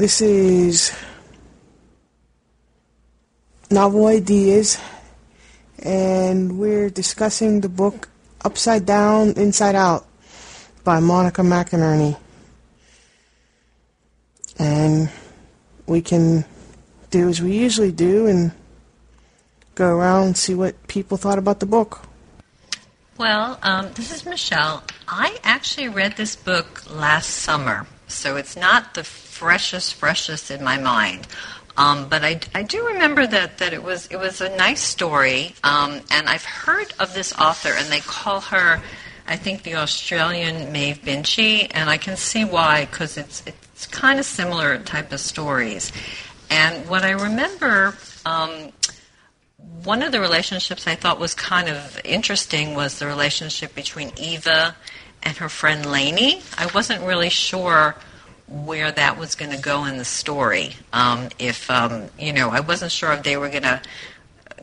This is Novel Ideas, and we're discussing the book Upside Down, Inside Out by Monica McInerney. And we can do as we usually do and go around and see what people thought about the book. Well, um, this is Michelle. I actually read this book last summer, so it's not the freshest, freshest in my mind. Um, but I, I do remember that, that it was it was a nice story, um, and I've heard of this author, and they call her, I think, the Australian Maeve Binchy, and I can see why because it's it's kind of similar type of stories. And what I remember, um, one of the relationships I thought was kind of interesting was the relationship between Eva and her friend Lainey. I wasn't really sure where that was going to go in the story. Um, if um, you know, I wasn't sure if they were going to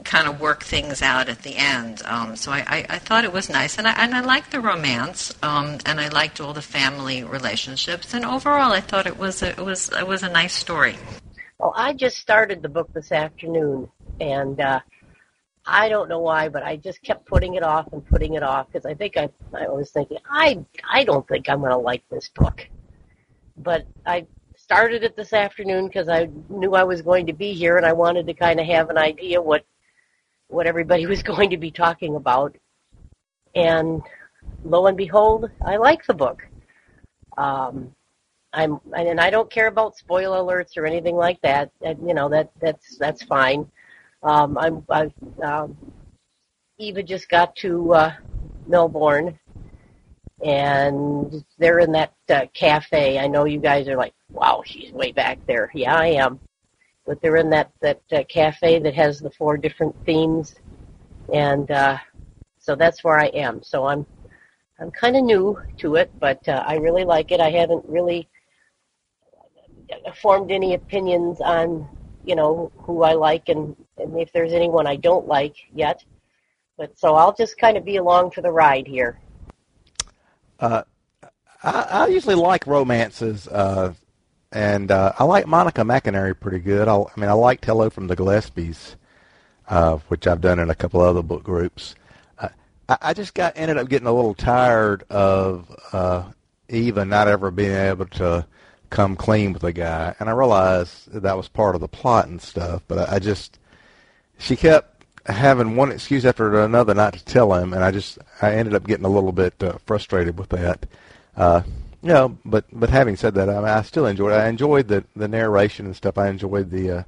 kind of work things out at the end. Um, so I, I, I, thought it was nice, and I, and I liked the romance, um, and I liked all the family relationships, and overall, I thought it was a, it was it was a nice story. Well, I just started the book this afternoon, and uh, I don't know why, but I just kept putting it off and putting it off because I think I I was thinking I I don't think I'm going to like this book but I started it this afternoon because I knew I was going to be here and I wanted to kind of have an idea what what everybody was going to be talking about. And lo and behold, I like the book. Um, I'm and I don't care about spoiler alerts or anything like that. you know that that's that's fine. Um, I'm I, um, Eva just got to uh, Melbourne and they're in that uh, cafe. I know you guys are like, "Wow, she's way back there." Yeah, I am. But they're in that that uh, cafe that has the four different themes, and uh, so that's where I am. So I'm I'm kind of new to it, but uh, I really like it. I haven't really formed any opinions on you know who I like and, and if there's anyone I don't like yet. But so I'll just kind of be along for the ride here. Uh, I, I usually like romances, uh, and uh, I like Monica McInerney pretty good. I, I mean, I liked Hello from the Gillespies, uh, which I've done in a couple other book groups. Uh, I, I just got ended up getting a little tired of uh, Eva not ever being able to come clean with a guy, and I realized that, that was part of the plot and stuff. But I, I just she kept having one excuse after another not to tell him, and I just I ended up getting a little bit uh, frustrated with that. Uh, you know, but but having said that, I, mean, I still enjoyed. It. I enjoyed the the narration and stuff. I enjoyed the uh,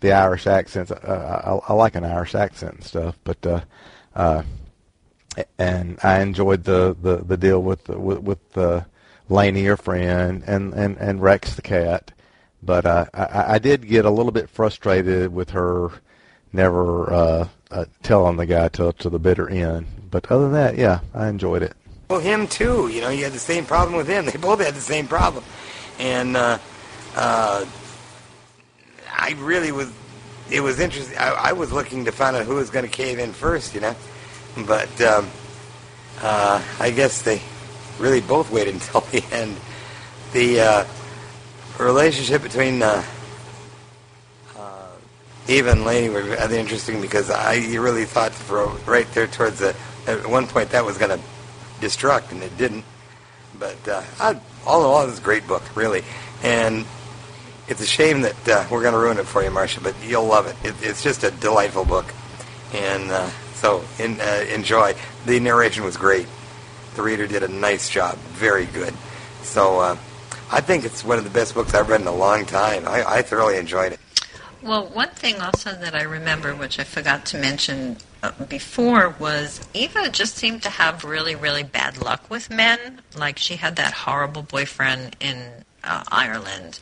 the Irish accents. Uh, I, I like an Irish accent and stuff, but uh, uh, and I enjoyed the, the, the deal with with, with uh, Lainey, her friend, and, and, and Rex the cat. But uh, I, I did get a little bit frustrated with her never uh, uh, telling the guy till to the bitter end. But other than that, yeah, I enjoyed it. Well, him too. You know, you had the same problem with him. They both had the same problem, and uh, uh, I really was. It was interesting. I, I was looking to find out who was going to cave in first. You know, but um, uh, I guess they really both waited until the end. The uh, relationship between uh, Eva and Lainey were rather interesting because I really thought for right there towards the at one point that was going to destruct and it didn't. But uh, I, all in all, it was a great book, really, and it's a shame that uh, we're going to ruin it for you, Marcia. But you'll love it. it it's just a delightful book, and uh, so in, uh, enjoy. The narration was great. The reader did a nice job, very good. So uh, I think it's one of the best books I've read in a long time. I, I thoroughly enjoyed it. Well, one thing also that I remember, which I forgot to mention uh, before, was Eva just seemed to have really, really bad luck with men. Like she had that horrible boyfriend in uh, Ireland,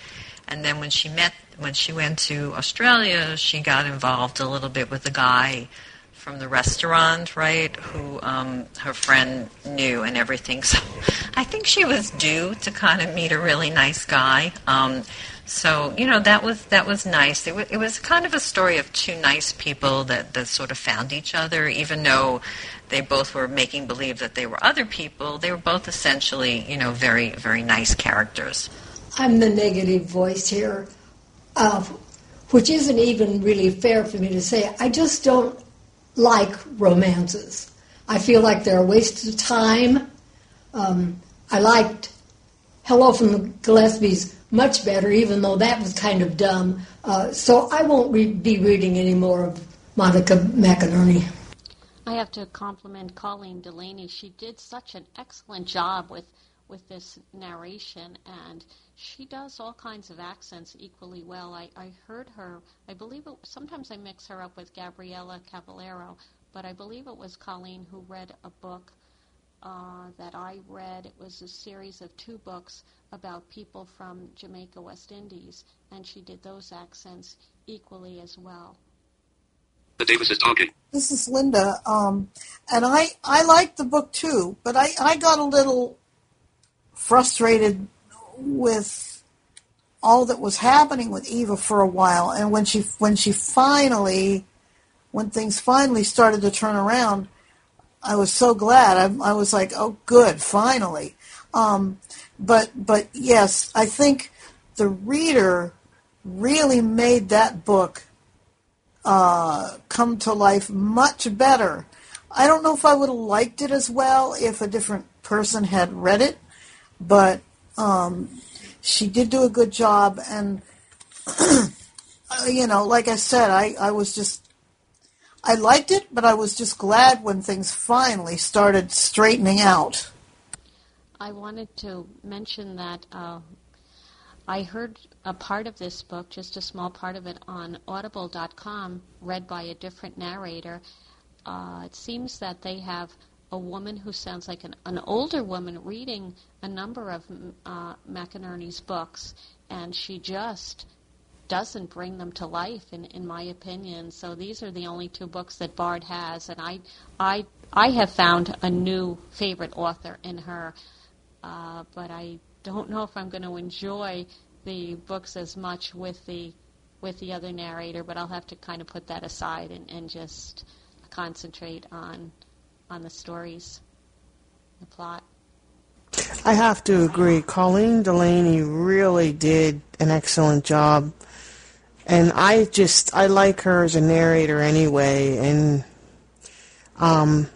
and then when she met, when she went to Australia, she got involved a little bit with a guy from the restaurant, right? Who um, her friend knew and everything. So I think she was due to kind of meet a really nice guy. Um, so you know that was that was nice. It, w- it was kind of a story of two nice people that, that sort of found each other, even though they both were making believe that they were other people. They were both essentially you know very very nice characters. I'm the negative voice here, uh, which isn't even really fair for me to say. I just don't like romances. I feel like they're a waste of time. Um, I liked Hello from the Gillespies much better, even though that was kind of dumb. Uh, so I won't re- be reading any more of Monica McInerney. I have to compliment Colleen Delaney. She did such an excellent job with with this narration, and she does all kinds of accents equally well. I, I heard her. I believe it. Sometimes I mix her up with Gabriella Caballero, but I believe it was Colleen who read a book uh, that I read. It was a series of two books about people from Jamaica, West Indies, and she did those accents equally as well. The Davis is talking. This is Linda, um, and I I liked the book too, but I I got a little frustrated with all that was happening with Eva for a while, and when she when she finally when things finally started to turn around, I was so glad. I, I was like, oh, good, finally. Um, but but yes, I think the reader really made that book uh, come to life much better. I don't know if I would have liked it as well if a different person had read it, but um, she did do a good job. And you know, like I said, I, I was just I liked it, but I was just glad when things finally started straightening out. I wanted to mention that uh, I heard a part of this book, just a small part of it, on audible.com, read by a different narrator. Uh, it seems that they have a woman who sounds like an, an older woman reading a number of uh, McInerney's books, and she just doesn't bring them to life, in, in my opinion. So these are the only two books that Bard has, and I, I, I have found a new favorite author in her, uh, but I don't know if I'm going to enjoy the books as much with the with the other narrator, but I'll have to kind of put that aside and, and just concentrate on on the stories, the plot. I have to agree. Colleen Delaney really did an excellent job. And I just I like her as a narrator anyway and um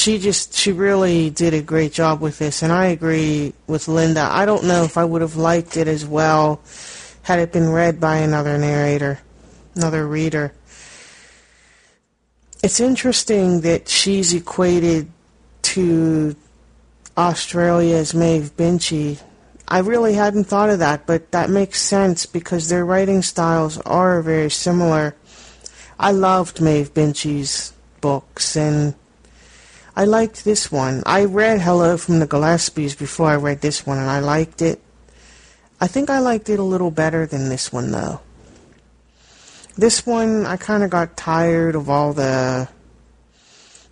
she just she really did a great job with this and I agree with Linda. I don't know if I would have liked it as well had it been read by another narrator, another reader. It's interesting that she's equated to Australia's Maeve Binchy. I really hadn't thought of that, but that makes sense because their writing styles are very similar. I loved Maeve Binchy's books and I liked this one. I read Hello from the Gillespies before I read this one, and I liked it. I think I liked it a little better than this one, though. This one, I kind of got tired of all the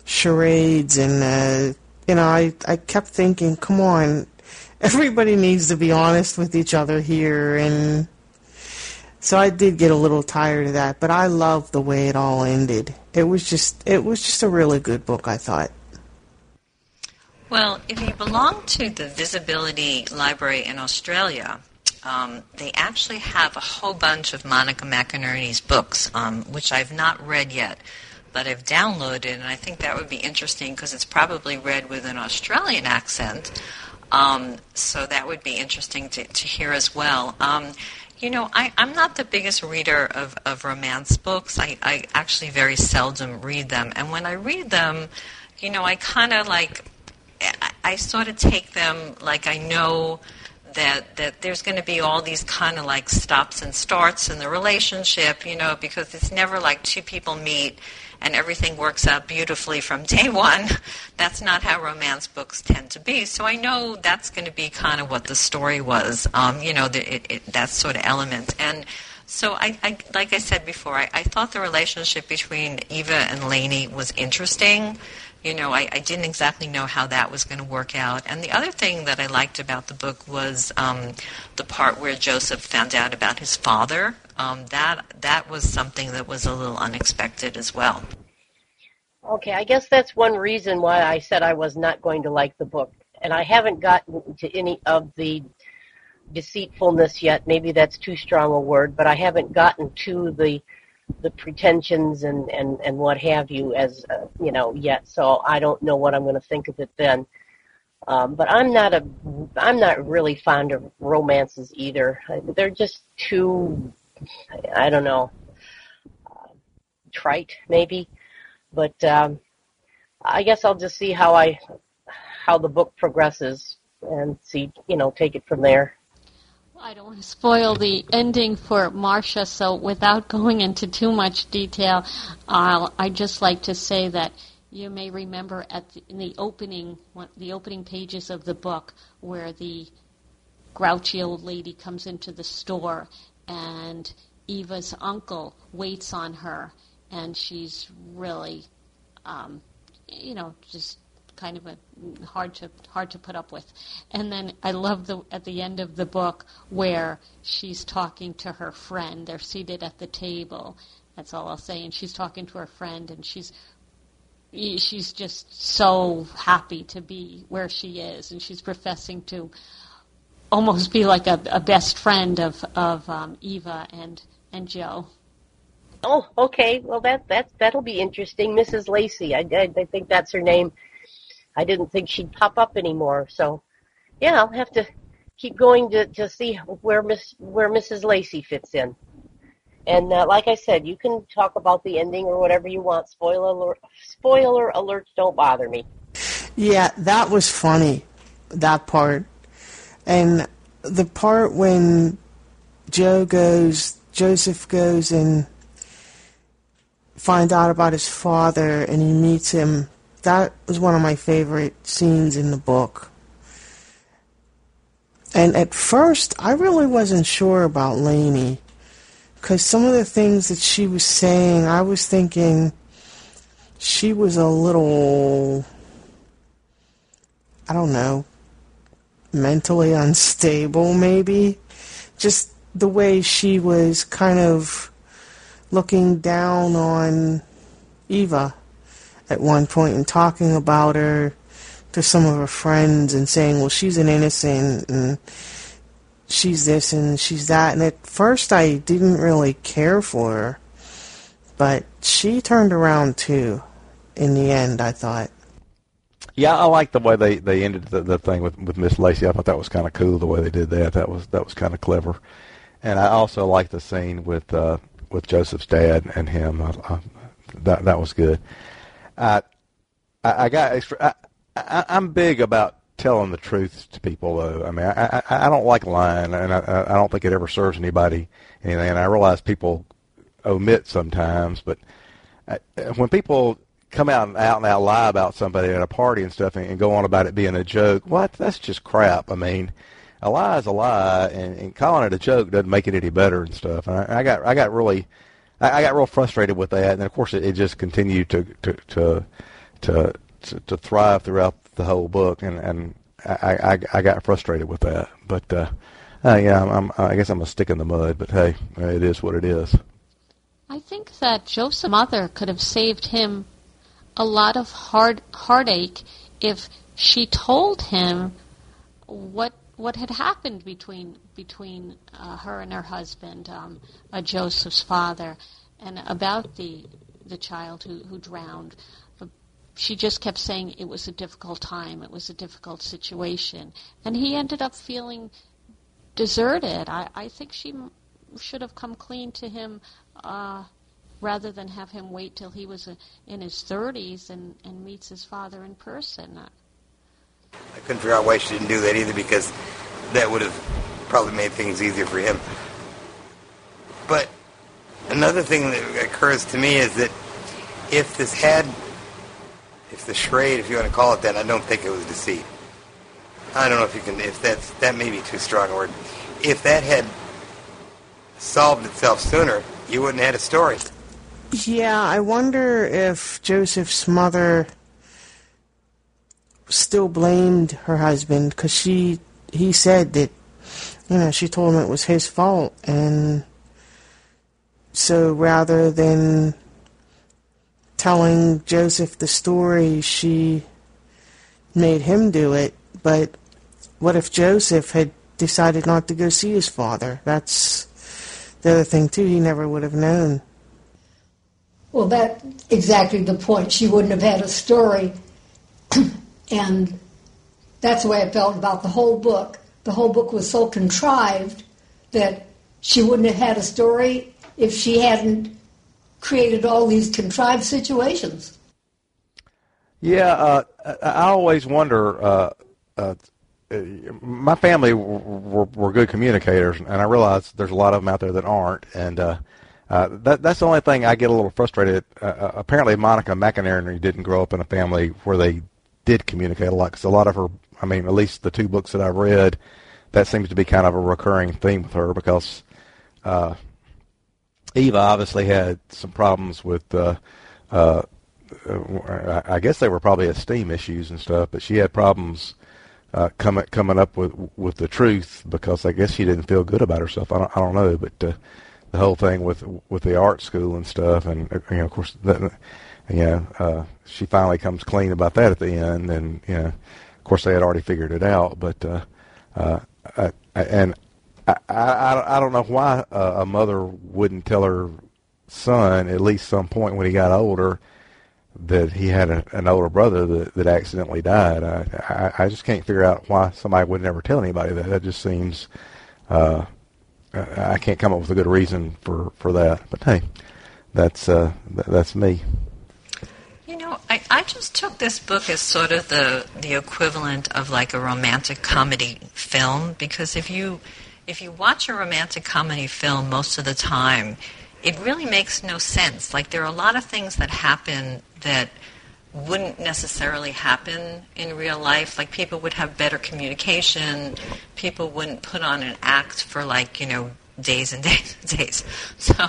charades, and, uh, you know, I, I kept thinking, come on, everybody needs to be honest with each other here, and so I did get a little tired of that, but I loved the way it all ended. It was just, it was just a really good book, I thought. Well, if you belong to the Visibility Library in Australia, um, they actually have a whole bunch of Monica McInerney's books, um, which I've not read yet, but I've downloaded, and I think that would be interesting because it's probably read with an Australian accent. Um, so that would be interesting to, to hear as well. Um, you know, I, I'm not the biggest reader of, of romance books. I, I actually very seldom read them. And when I read them, you know, I kind of like I sort of take them like I know that that there's going to be all these kind of like stops and starts in the relationship, you know, because it's never like two people meet and everything works out beautifully from day one. That's not how romance books tend to be. So I know that's going to be kind of what the story was, um, you know, the, it, it, that sort of element. And so I, I like I said before, I, I thought the relationship between Eva and Lainey was interesting you know, I, I didn't exactly know how that was going to work out. And the other thing that I liked about the book was um, the part where Joseph found out about his father. Um, that that was something that was a little unexpected as well. Okay, I guess that's one reason why I said I was not going to like the book. and I haven't gotten to any of the deceitfulness yet. Maybe that's too strong a word, but I haven't gotten to the the pretensions and and and what have you as uh, you know yet. So I don't know what I'm going to think of it then. Um, but I'm not a I'm not really fond of romances either. They're just too I don't know uh, trite maybe. But um, I guess I'll just see how I how the book progresses and see you know take it from there. I don't want to spoil the ending for Marcia, so without going into too much detail, I'll, I'd just like to say that you may remember at the, in the opening the opening pages of the book where the grouchy old lady comes into the store and Eva's uncle waits on her and she's really um, you know just kind of a hard to hard to put up with. And then I love the at the end of the book where she's talking to her friend. They're seated at the table. That's all I'll say. And she's talking to her friend, and she's she's just so happy to be where she is, and she's professing to almost be like a, a best friend of of um, Eva and and Joe. Oh, okay. Well, that that that'll be interesting, Mrs. Lacey. I, I, I think that's her name. I didn't think she'd pop up anymore. So, yeah, I'll have to keep going to to see where Miss where Mrs. Lacey fits in. And uh, like I said, you can talk about the ending or whatever you want. Spoiler alert, spoiler alerts don't bother me. Yeah, that was funny, that part. And the part when Joe goes, Joseph goes and find out about his father and he meets him, that was one of my favorite scenes in the book. And at first, I really wasn't sure about Lainey because some of the things that she was saying, I was thinking she was a little, I don't know, mentally unstable, maybe. Just the way she was kind of looking down on Eva at one point and talking about her to some of her friends and saying, well, she's an innocent and she's this and she's that. And at first, I didn't really care for her, but she turned around too. In the end, I thought. Yeah, I like the way they they ended the, the thing with with Miss Lacey. I thought that was kind of cool the way they did that. That was that was kind of clever. And I also liked the scene with uh, with Joseph's dad and him. I, I, that that was good. I I, I got extra. I, I, I'm big about telling the truth to people, though. I mean, I, I, I don't like lying, and I, I don't think it ever serves anybody anything. And I realize people omit sometimes, but I, when people come out and out and out lie about somebody at a party and stuff, and, and go on about it being a joke, what? That's just crap. I mean, a lie is a lie, and, and calling it a joke doesn't make it any better and stuff. And I, I got I got really I, I got real frustrated with that, and of course it, it just continued to to to to to, thrive throughout the whole book, and and I, I, I got frustrated with that. But uh, uh, yeah, I'm, I'm, I guess I'm a stick in the mud. But hey, it is what it is. I think that Joseph's mother could have saved him a lot of hard heartache if she told him what what had happened between between uh, her and her husband, um, uh, Joseph's father, and about the the child who, who drowned she just kept saying it was a difficult time, it was a difficult situation. And he ended up feeling deserted. I, I think she m- should have come clean to him uh, rather than have him wait till he was uh, in his 30s and, and meets his father in person. I couldn't figure out why she didn't do that either because that would have probably made things easier for him. But another thing that occurs to me is that if this had if the charade, if you want to call it that, I don't think it was deceit. I don't know if you can, if that's, that may be too strong a word. If that had solved itself sooner, you wouldn't have had a story. Yeah, I wonder if Joseph's mother still blamed her husband because she, he said that, you know, she told him it was his fault, and so rather than telling Joseph the story, she made him do it But what if Joseph had decided not to go see his father? That's the other thing too. He never would have known. Well, that's exactly the point. She wouldn't have had a story, and that's the way I felt about the whole book. The whole book was so contrived that she wouldn't have had a story if she hadn't created all these contrived situations. Yeah, uh, I always wonder. Uh, uh, my family were, were, good communicators, and I realize there's a lot of them out there that aren't. And uh, uh, that, that's the only thing I get a little frustrated. Uh, uh apparently, Monica McInerney didn't grow up in a family where they did communicate a lot. Because a lot of her, I mean, at least the two books that I've read, that seems to be kind of a recurring theme with her. Because uh, Eva obviously had some problems with. Uh, uh, I guess they were probably esteem issues and stuff, but she had problems uh, coming coming up with with the truth because I guess she didn't feel good about herself. I don't I don't know, but uh, the whole thing with with the art school and stuff, and uh, you know, of course, you know, uh, she finally comes clean about that at the end, and you know, of course, they had already figured it out, but uh, uh, I, and I, I I don't know why a mother wouldn't tell her son at least some point when he got older that he had a, an older brother that, that accidentally died. I, I I just can't figure out why somebody would never tell anybody that. That just seems uh, I can't come up with a good reason for, for that. But hey, that's uh, that's me. Know, I, I just took this book as sort of the the equivalent of like a romantic comedy film because if you if you watch a romantic comedy film most of the time, it really makes no sense. Like there are a lot of things that happen that wouldn't necessarily happen in real life. Like people would have better communication. People wouldn't put on an act for like, you know, days and days and days. So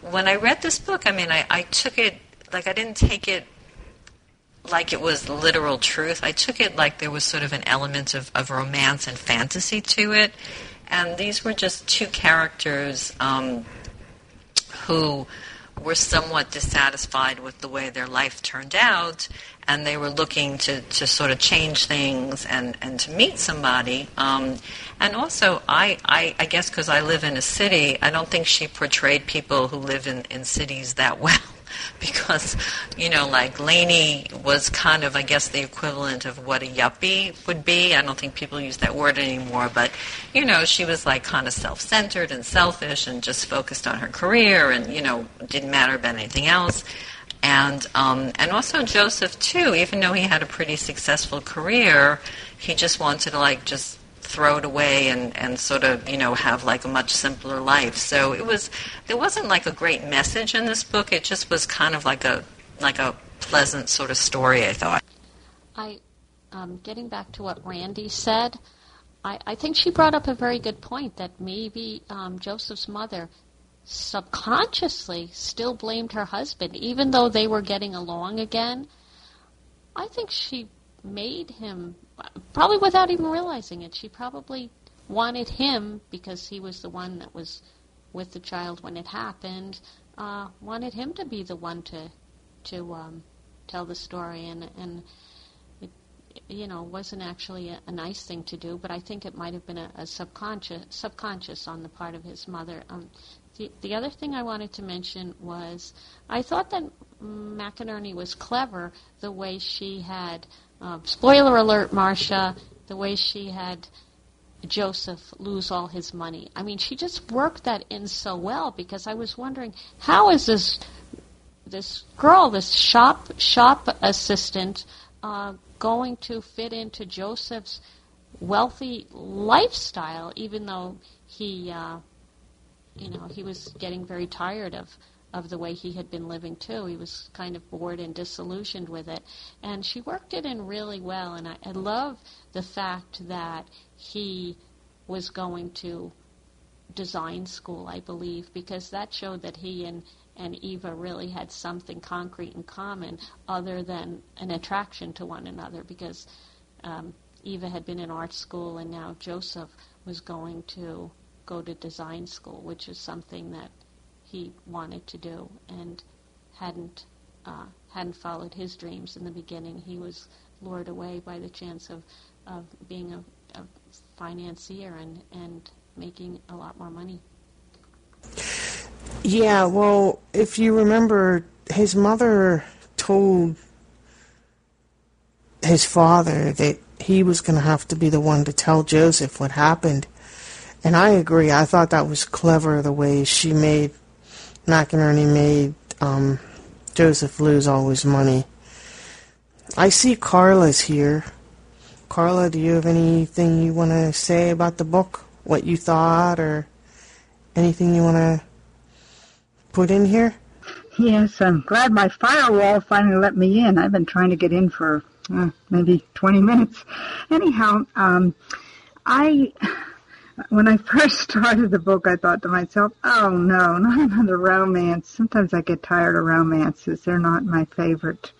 when I read this book, I mean, I, I took it, like I didn't take it like it was literal truth. I took it like there was sort of an element of, of romance and fantasy to it. And these were just two characters um, who were somewhat dissatisfied with the way their life turned out, and they were looking to, to sort of change things and, and to meet somebody. Um, and also, I, I, I guess because I live in a city, I don't think she portrayed people who live in, in cities that well. because, you know, like Lainey was kind of, I guess, the equivalent of what a yuppie would be. I don't think people use that word anymore, but, you know, she was like kind of self centered and selfish and just focused on her career and, you know, didn't matter about anything else. And um, and also Joseph too, even though he had a pretty successful career, he just wanted to like just throw it away and, and sort of, you know, have like a much simpler life. So it was, there wasn't like a great message in this book. It just was kind of like a, like a pleasant sort of story, I thought. I, um, getting back to what Randy said, I, I think she brought up a very good point that maybe um, Joseph's mother subconsciously still blamed her husband, even though they were getting along again. I think she made him probably without even realizing it. She probably wanted him because he was the one that was with the child when it happened. Uh, wanted him to be the one to to um, tell the story, and and it you know wasn't actually a, a nice thing to do. But I think it might have been a, a subconscious subconscious on the part of his mother. Um, the, the other thing I wanted to mention was I thought that McInerney was clever the way she had uh, spoiler alert, Marcia, the way she had Joseph lose all his money. I mean, she just worked that in so well because I was wondering how is this this girl, this shop shop assistant, uh, going to fit into Joseph's wealthy lifestyle, even though he, uh, you know, he was getting very tired of of the way he had been living too. He was kind of bored and disillusioned with it. And she worked it in really well. And I, I love the fact that he was going to design school, I believe, because that showed that he and, and Eva really had something concrete in common other than an attraction to one another because um, Eva had been in art school and now Joseph was going to go to design school, which is something that he wanted to do and hadn't uh, hadn't followed his dreams in the beginning. He was lured away by the chance of, of being a, a financier and, and making a lot more money. Yeah, well, if you remember, his mother told his father that he was going to have to be the one to tell Joseph what happened. And I agree. I thought that was clever the way she made McInerney made um, Joseph lose all his money. I see Carla's here. Carla, do you have anything you want to say about the book? What you thought, or anything you want to put in here? Yes, I'm glad my firewall finally let me in. I've been trying to get in for uh, maybe 20 minutes. Anyhow, um, I when I first started the book, I thought to myself, "Oh no, not another romance." Sometimes I get tired of romances; they're not my favorite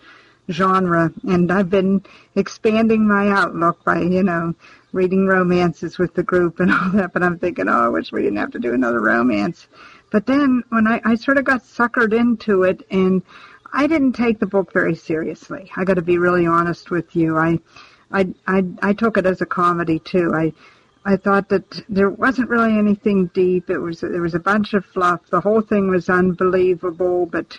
genre, and I've been expanding my outlook by, you know, reading romances with the group and all that. But I'm thinking, oh, I wish we didn't have to do another romance. But then when I, I sort of got suckered into it, and I didn't take the book very seriously. I got to be really honest with you. I, I, I, I took it as a comedy too. I, I thought that there wasn't really anything deep. It was there was a bunch of fluff. The whole thing was unbelievable, but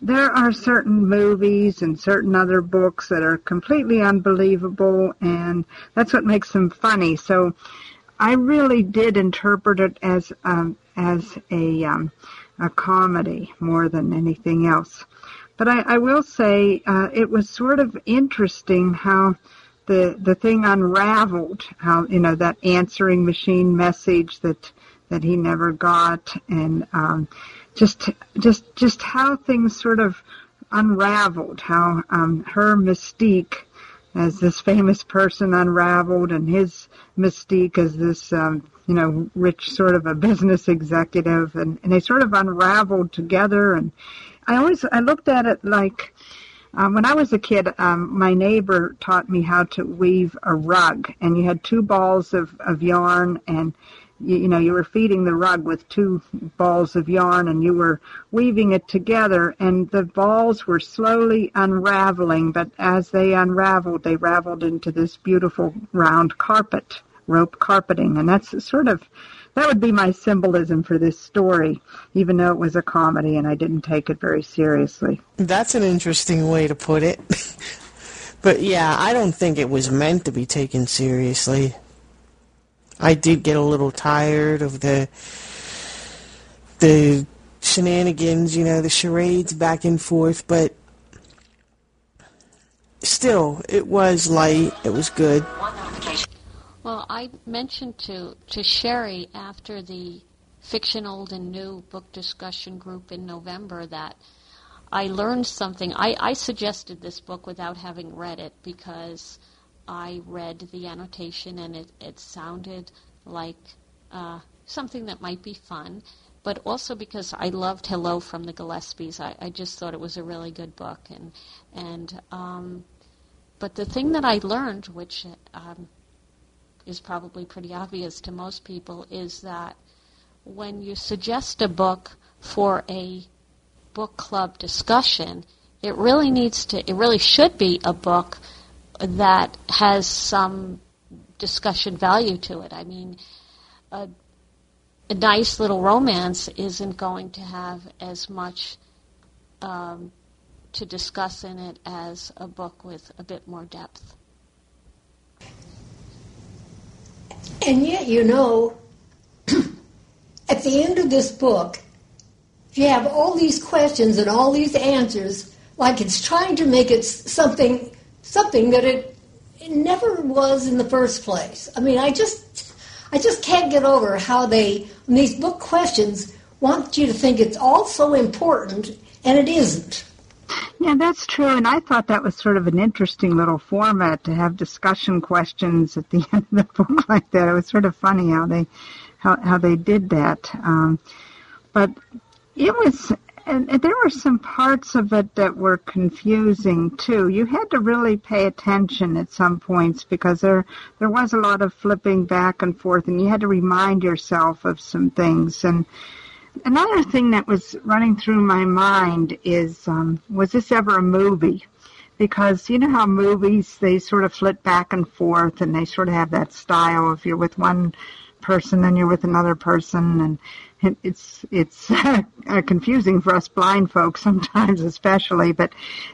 there are certain movies and certain other books that are completely unbelievable, and that's what makes them funny. So I really did interpret it as um, as a um, a comedy more than anything else. But I, I will say uh, it was sort of interesting how the the thing unraveled. How you know that answering machine message that that he never got, and um, just just just how things sort of unraveled, how um, her mystique as this famous person unraveled, and his mystique as this um, you know rich sort of a business executive, and, and they sort of unraveled together. And I always I looked at it like. Um, when I was a kid, um, my neighbor taught me how to weave a rug, and you had two balls of, of yarn, and you, you know, you were feeding the rug with two balls of yarn and you were weaving it together and the balls were slowly unraveling, but as they unraveled, they raveled into this beautiful round carpet, rope carpeting. And that's sort of, that would be my symbolism for this story, even though it was a comedy and I didn't take it very seriously. That's an interesting way to put it. but yeah, I don't think it was meant to be taken seriously. I did get a little tired of the the shenanigans, you know, the charades back and forth, but still, it was light. It was good. Well, I mentioned to to Sherry after the fiction old and new book discussion group in November that I learned something. I, I suggested this book without having read it because I read the annotation and it, it sounded like uh, something that might be fun, but also because I loved Hello from the Gillespies. I, I just thought it was a really good book, and and um, but the thing that I learned, which um, is probably pretty obvious to most people, is that when you suggest a book for a book club discussion, it really needs to, it really should be a book that has some discussion value to it. I mean, a, a nice little romance isn't going to have as much um, to discuss in it as a book with a bit more depth. And yet, you know, at the end of this book, you have all these questions and all these answers, like it's trying to make it something something that it, it never was in the first place. I mean, I just I just can't get over how they these book questions want you to think it's all so important and it isn't. Yeah, that's true. And I thought that was sort of an interesting little format to have discussion questions at the end of the book like that. It was sort of funny how they how how they did that. Um, but it was and, and there were some parts of it that were confusing too. You had to really pay attention at some points because there there was a lot of flipping back and forth, and you had to remind yourself of some things. And another thing that was running through my mind is, um, was this ever a movie? because you know how movies they sort of flit back and forth and they sort of have that style if you're with one person then you're with another person and it's it's uh, confusing for us blind folks sometimes especially but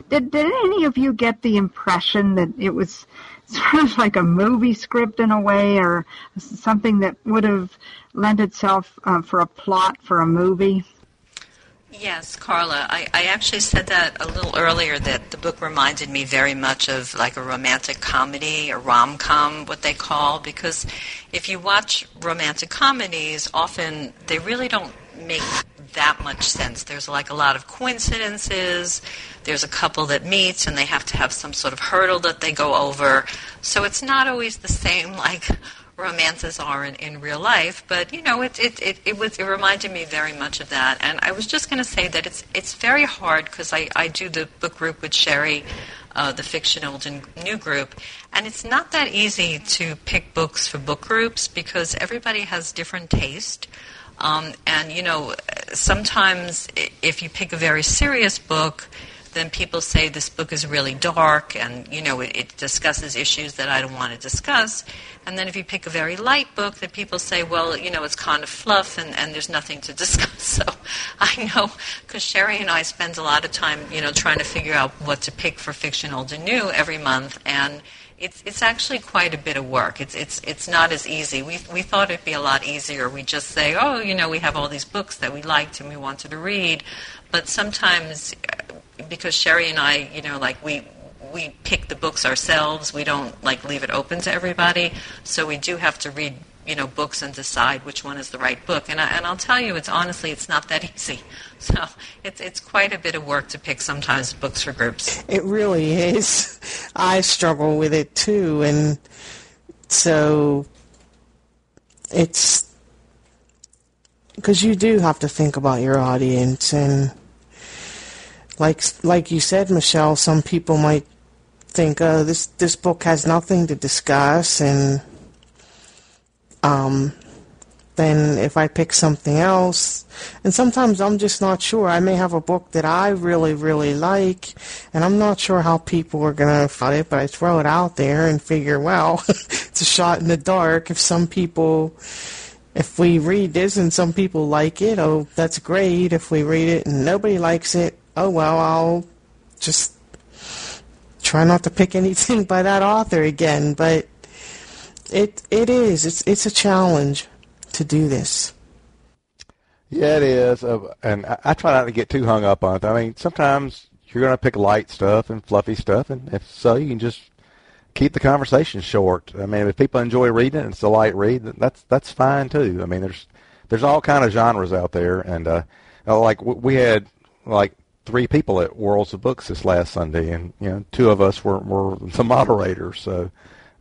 did did any of you get the impression that it was sort of like a movie script in a way or something that would have lent itself uh, for a plot for a movie Yes, Carla. I, I actually said that a little earlier that the book reminded me very much of like a romantic comedy, a rom com, what they call, because if you watch romantic comedies, often they really don't make that much sense. There's like a lot of coincidences. There's a couple that meets and they have to have some sort of hurdle that they go over. So it's not always the same like romances are in, in real life. But you know, it it, it, it was it reminded me very much of that. And I was just going to say that it's it's very hard because I, I do the book group with Sherry. Uh, the fiction old and new group and it's not that easy to pick books for book groups because everybody has different taste um, and you know sometimes if you pick a very serious book then people say this book is really dark and you know it, it, discusses issues that I don't want to discuss. And then if you pick a very light book, then people say, well, you know, it's kind of fluff and, and there's nothing to discuss. So I know because Sherry and I spend a lot of time, you know, trying to figure out what to pick for fiction old and new every month and. It's, it's actually quite a bit of work. It's, it's, it's not as easy. We, we thought it'd be a lot easier. We just say, oh, you know, we have all these books that we liked and we wanted to read. But sometimes because Sherry and I, you know, like we we pick the books ourselves. We don't like leave it open to everybody. So we do have to read, you know, books and decide which one is the right book. And I, and I'll tell you, it's honestly, it's not that easy. So it's it's quite a bit of work to pick sometimes books for groups. It really is. I struggle with it too, and so it's because you do have to think about your audience and like like you said, Michelle, some people might think, "Oh, this this book has nothing to discuss," and um, then if I pick something else, and sometimes I'm just not sure. I may have a book that I really really like, and I'm not sure how people are gonna find it, but I throw it out there and figure, well, it's a shot in the dark. If some people if we read this and some people like it, oh, that's great. If we read it and nobody likes it, oh well, I'll just try not to pick anything by that author again. But it it is it's it's a challenge to do this. Yeah, it is, uh, and I, I try not to get too hung up on it. I mean, sometimes you're going to pick light stuff and fluffy stuff, and if so, you can just keep the conversation short. I mean, if people enjoy reading it, it's a light read. That's that's fine too. I mean, there's there's all kind of genres out there, and uh, like we had like three people at Worlds of Books this last Sunday, and you know, two of us were were the moderators. So,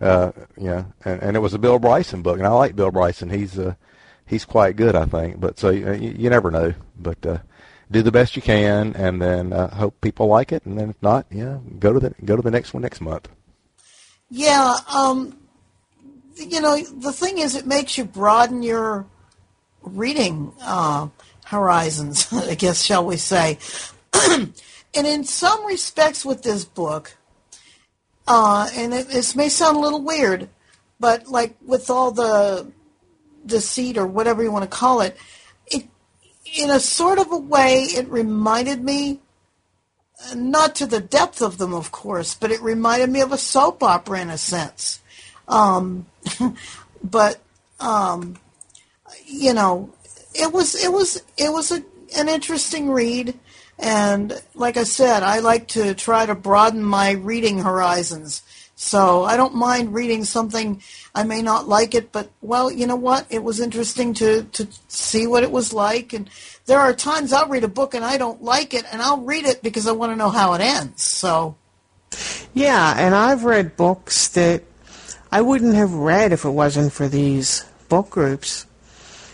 uh, and, and it was a Bill Bryson book, and I like Bill Bryson. He's uh, he's quite good, I think. But so you, you never know. But uh, do the best you can, and then uh, hope people like it, and then if not, yeah, go to the go to the next one next month. Yeah, um, you know, the thing is, it makes you broaden your reading uh, horizons, I guess, shall we say. and in some respects with this book, uh, and it, this may sound a little weird, but like with all the deceit or whatever you want to call it, it in a sort of a way, it reminded me, not to the depth of them, of course, but it reminded me of a soap opera in a sense. Um, but um, you know, it was it was it was a, an interesting read. And like I said, I like to try to broaden my reading horizons. So I don't mind reading something. I may not like it, but well, you know what? It was interesting to to see what it was like. And there are times I'll read a book and I don't like it, and I'll read it because I want to know how it ends. So. Yeah, and I've read books that I wouldn't have read if it wasn't for these book groups.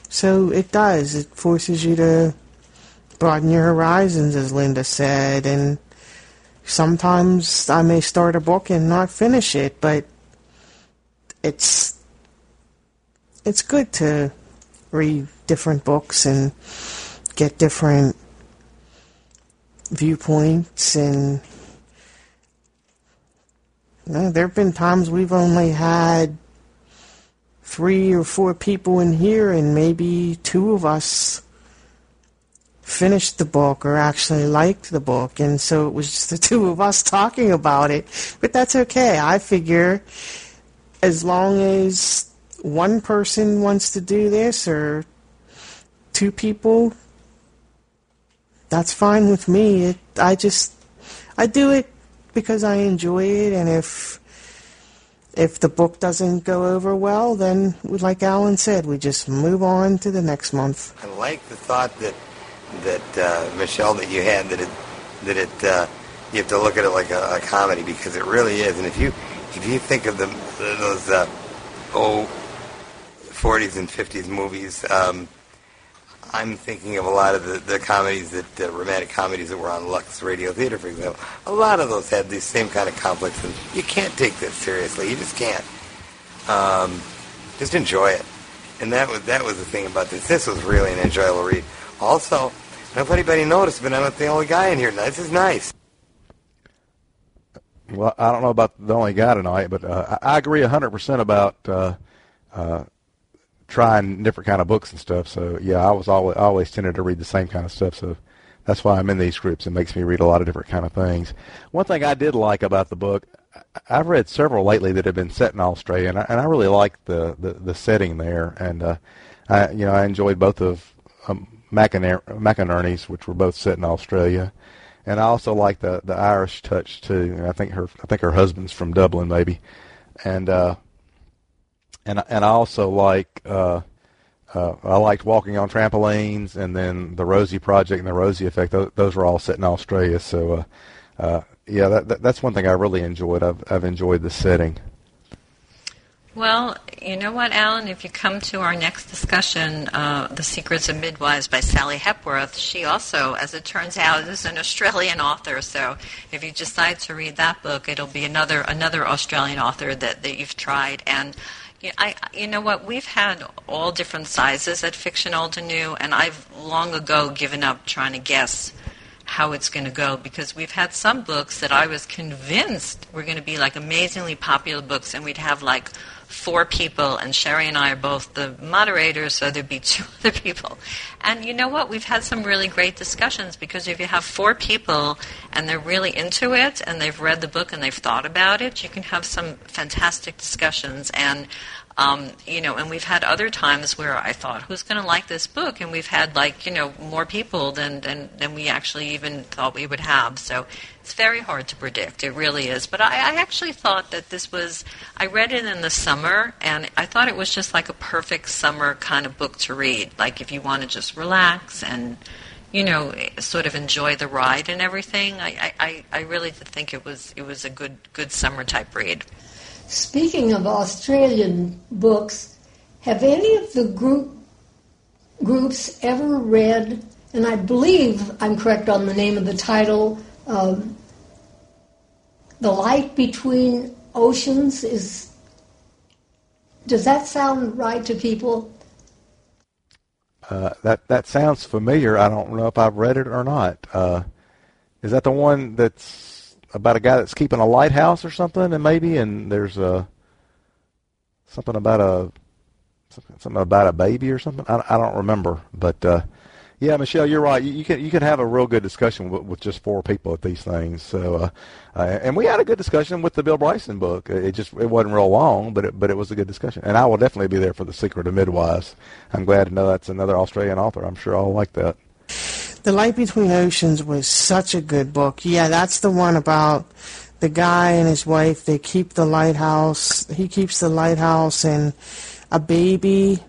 So it does. It forces you to broaden your horizons, as Linda said. And sometimes I may start a book and not finish it, but it's it's good to read different books and get different viewpoints and know, there have been times we've only had three or four people in here, and maybe two of us finished the book or actually liked the book, and so it was just the two of us talking about it. But that's okay. I figure as long as one person wants to do this or two people, that's fine with me. It, I just I do it because I enjoy it, and if if the book doesn't go over well, then like Alan said, we just move on to the next month. I like the thought that that uh, Michelle that you had that it that it uh, you have to look at it like a, a, comedy because it really is. And if you if you think of the those uh, oh 40s and 50s movies. Um, I'm thinking of a lot of the, the comedies that uh, romantic comedies that were on Lux Radio Theater, for example. A lot of those had these same kind of conflicts, and you can't take this seriously. You just can't. Um, just enjoy it, and that was that was the thing about this. This was really an enjoyable read. Also, don't know if anybody noticed, but I'm not the only guy in here. This is nice. Well, I don't know about the only guy tonight, but uh, I agree 100% about uh, uh, trying different kind of books and stuff. So yeah, I was always always tended to read the same kind of stuff. So that's why I'm in these groups. It makes me read a lot of different kind of things. One thing I did like about the book, I've read several lately that have been set in Australia, and I, and I really liked the, the the setting there. And uh, I you know I enjoyed both of um, McInerney's, which were both set in Australia. And I also like the the Irish touch too. And I think her I think her husband's from Dublin maybe, and uh, and and I also like uh, uh, I liked walking on trampolines, and then the Rosie Project and the Rosie Effect. Those, those were all set in Australia. So uh, uh, yeah, that, that, that's one thing I really enjoyed. I've I've enjoyed the setting. Well, you know what, Alan? If you come to our next discussion, uh, The Secrets of Midwives by Sally Hepworth, she also, as it turns out, is an Australian author. So if you decide to read that book, it'll be another another Australian author that, that you've tried. And yeah, I, you know what? We've had all different sizes at Fiction Old and New, and I've long ago given up trying to guess how it's going to go because we've had some books that I was convinced were going to be like amazingly popular books, and we'd have like four people, and Sherry and I are both the moderators, so there'd be two other people. And you know what? We've had some really great discussions because if you have four people and they're really into it and they've read the book and they've thought about it, you can have some fantastic discussions. And um, you know, and we've had other times where I thought, who's going to like this book? And we've had like, you know, more people than, than, than we actually even thought we would have. So it's very hard to predict. It really is. But I, I actually thought that this was, I read it in the summer, and I thought it was just like a perfect summer kind of book to read. Like if you want to just relax and, you know, sort of enjoy the ride and everything. I, I, I really think it was, it was a good, good summer type read. Speaking of Australian books, have any of the group groups ever read? And I believe I'm correct on the name of the title. Um, the light between oceans is. Does that sound right to people? Uh, that that sounds familiar. I don't know if I've read it or not. Uh, is that the one that's about a guy that's keeping a lighthouse or something, and maybe and there's a something about a something about a baby or something. I, I don't remember, but uh, yeah, Michelle, you're right. You, you can you can have a real good discussion with, with just four people at these things. So, uh, uh, and we had a good discussion with the Bill Bryson book. It just it wasn't real long, but it, but it was a good discussion. And I will definitely be there for the Secret of Midwives. I'm glad to know that's another Australian author. I'm sure I'll like that. The Light Between Oceans was such a good book. Yeah, that's the one about the guy and his wife. They keep the lighthouse. He keeps the lighthouse, and a baby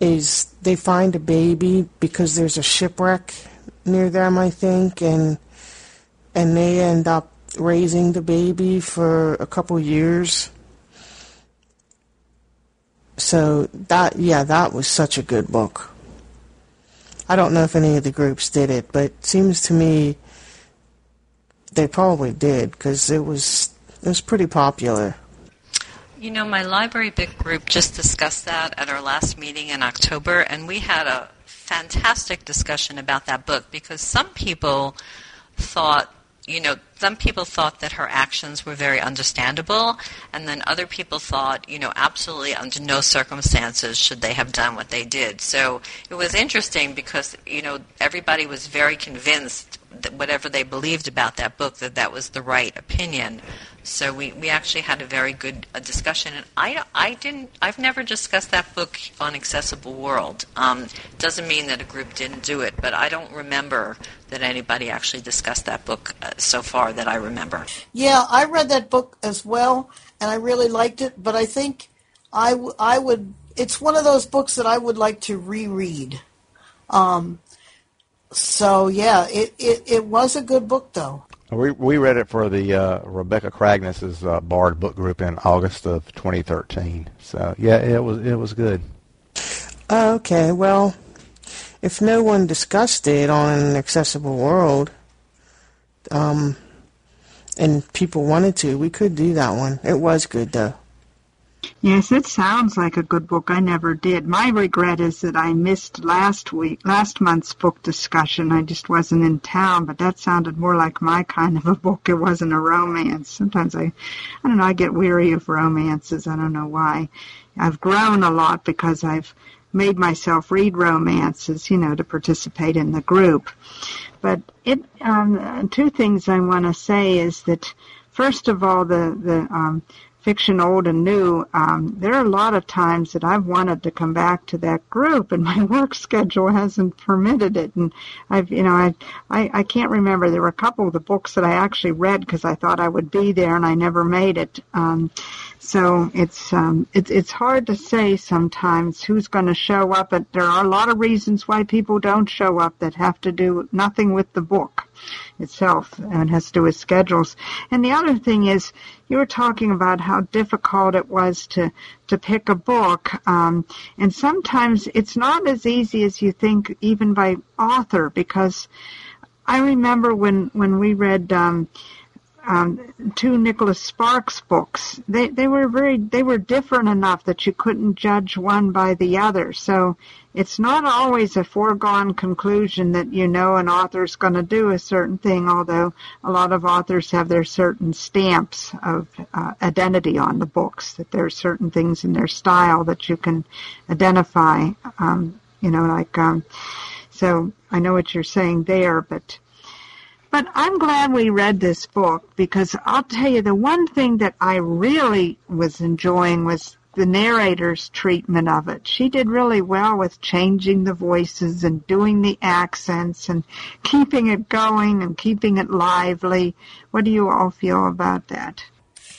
is. They find a baby because there's a shipwreck near them, I think, and and they end up raising the baby for a couple years. So that yeah, that was such a good book. I don't know if any of the groups did it, but it seems to me they probably did because it was it was pretty popular. You know, my library book group just discussed that at our last meeting in October, and we had a fantastic discussion about that book because some people thought you know, some people thought that her actions were very understandable, and then other people thought, you know, absolutely under no circumstances should they have done what they did. So it was interesting because, you know, everybody was very convinced that whatever they believed about that book, that that was the right opinion. So we, we actually had a very good uh, discussion, and I, I didn't I've never discussed that book on Accessible World. Um, doesn't mean that a group didn't do it, but I don't remember that anybody actually discussed that book uh, so far that I remember. Yeah, I read that book as well, and I really liked it. But I think I, w- I would. It's one of those books that I would like to reread. Um, so yeah, it, it, it was a good book though. We we read it for the uh, Rebecca Cragness's uh, Bard book group in August of 2013. So yeah, it was it was good. Okay, well, if no one discussed it on an accessible world, um, and people wanted to, we could do that one. It was good though. Yes, it sounds like a good book. I never did. My regret is that I missed last week, last month's book discussion. I just wasn't in town, but that sounded more like my kind of a book. It wasn't a romance. Sometimes I, I don't know, I get weary of romances. I don't know why. I've grown a lot because I've made myself read romances, you know, to participate in the group. But it, um, two things I want to say is that, first of all, the the um, fiction old and new, um, there are a lot of times that I've wanted to come back to that group and my work schedule hasn't permitted it. And I've, you know, I, I, I can't remember. There were a couple of the books that I actually read because I thought I would be there and I never made it. Um, so it's um, it's it's hard to say sometimes who's going to show up. But there are a lot of reasons why people don't show up that have to do nothing with the book itself and has to do with schedules. And the other thing is, you were talking about how difficult it was to to pick a book, um, and sometimes it's not as easy as you think, even by author, because I remember when when we read. Um, um, two Nicholas Sparks books. They they were very they were different enough that you couldn't judge one by the other. So it's not always a foregone conclusion that you know an author's going to do a certain thing. Although a lot of authors have their certain stamps of uh, identity on the books, that there are certain things in their style that you can identify. Um, you know, like um, so. I know what you're saying there, but but I'm glad we read this book because I'll tell you the one thing that I really was enjoying was the narrator's treatment of it. She did really well with changing the voices and doing the accents and keeping it going and keeping it lively. What do you all feel about that?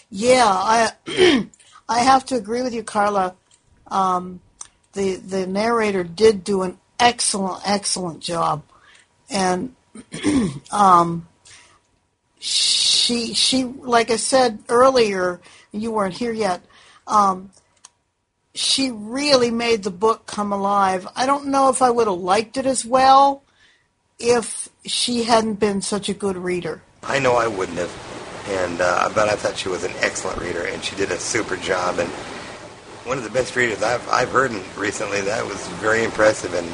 Yeah, I I have to agree with you, Carla. Um, the the narrator did do an excellent excellent job, and um, she she like I said earlier, you weren't here yet. Um, she really made the book come alive. I don't know if I would have liked it as well if she hadn't been such a good reader. I know I wouldn't have, and uh, but I thought she was an excellent reader, and she did a super job. And one of the best readers I've I've heard recently. That was very impressive, and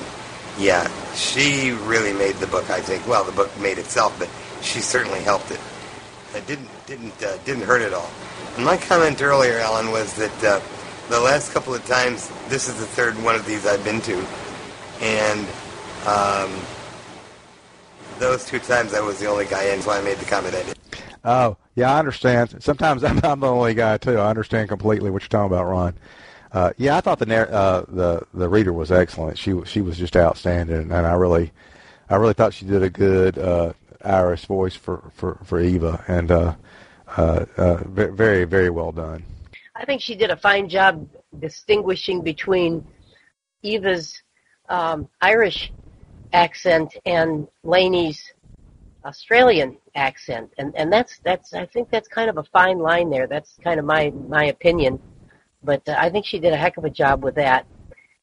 yeah, she really made the book. I think. Well, the book made itself, but she certainly helped it. It didn't didn't uh, didn't hurt at all. And my comment earlier, Ellen, was that uh, the last couple of times, this is the third one of these I've been to, and um, those two times I was the only guy in, so I made the comment I did. Oh, yeah, I understand. Sometimes I'm, I'm the only guy too. I understand completely what you're talking about, Ron. Uh, yeah, I thought the uh, the the reader was excellent. She she was just outstanding, and I really I really thought she did a good uh, Irish voice for, for, for Eva, and uh, uh, uh, very very well done. I think she did a fine job distinguishing between Eva's um, Irish accent and Lainey's Australian accent, and and that's that's I think that's kind of a fine line there. That's kind of my my opinion. But uh, I think she did a heck of a job with that.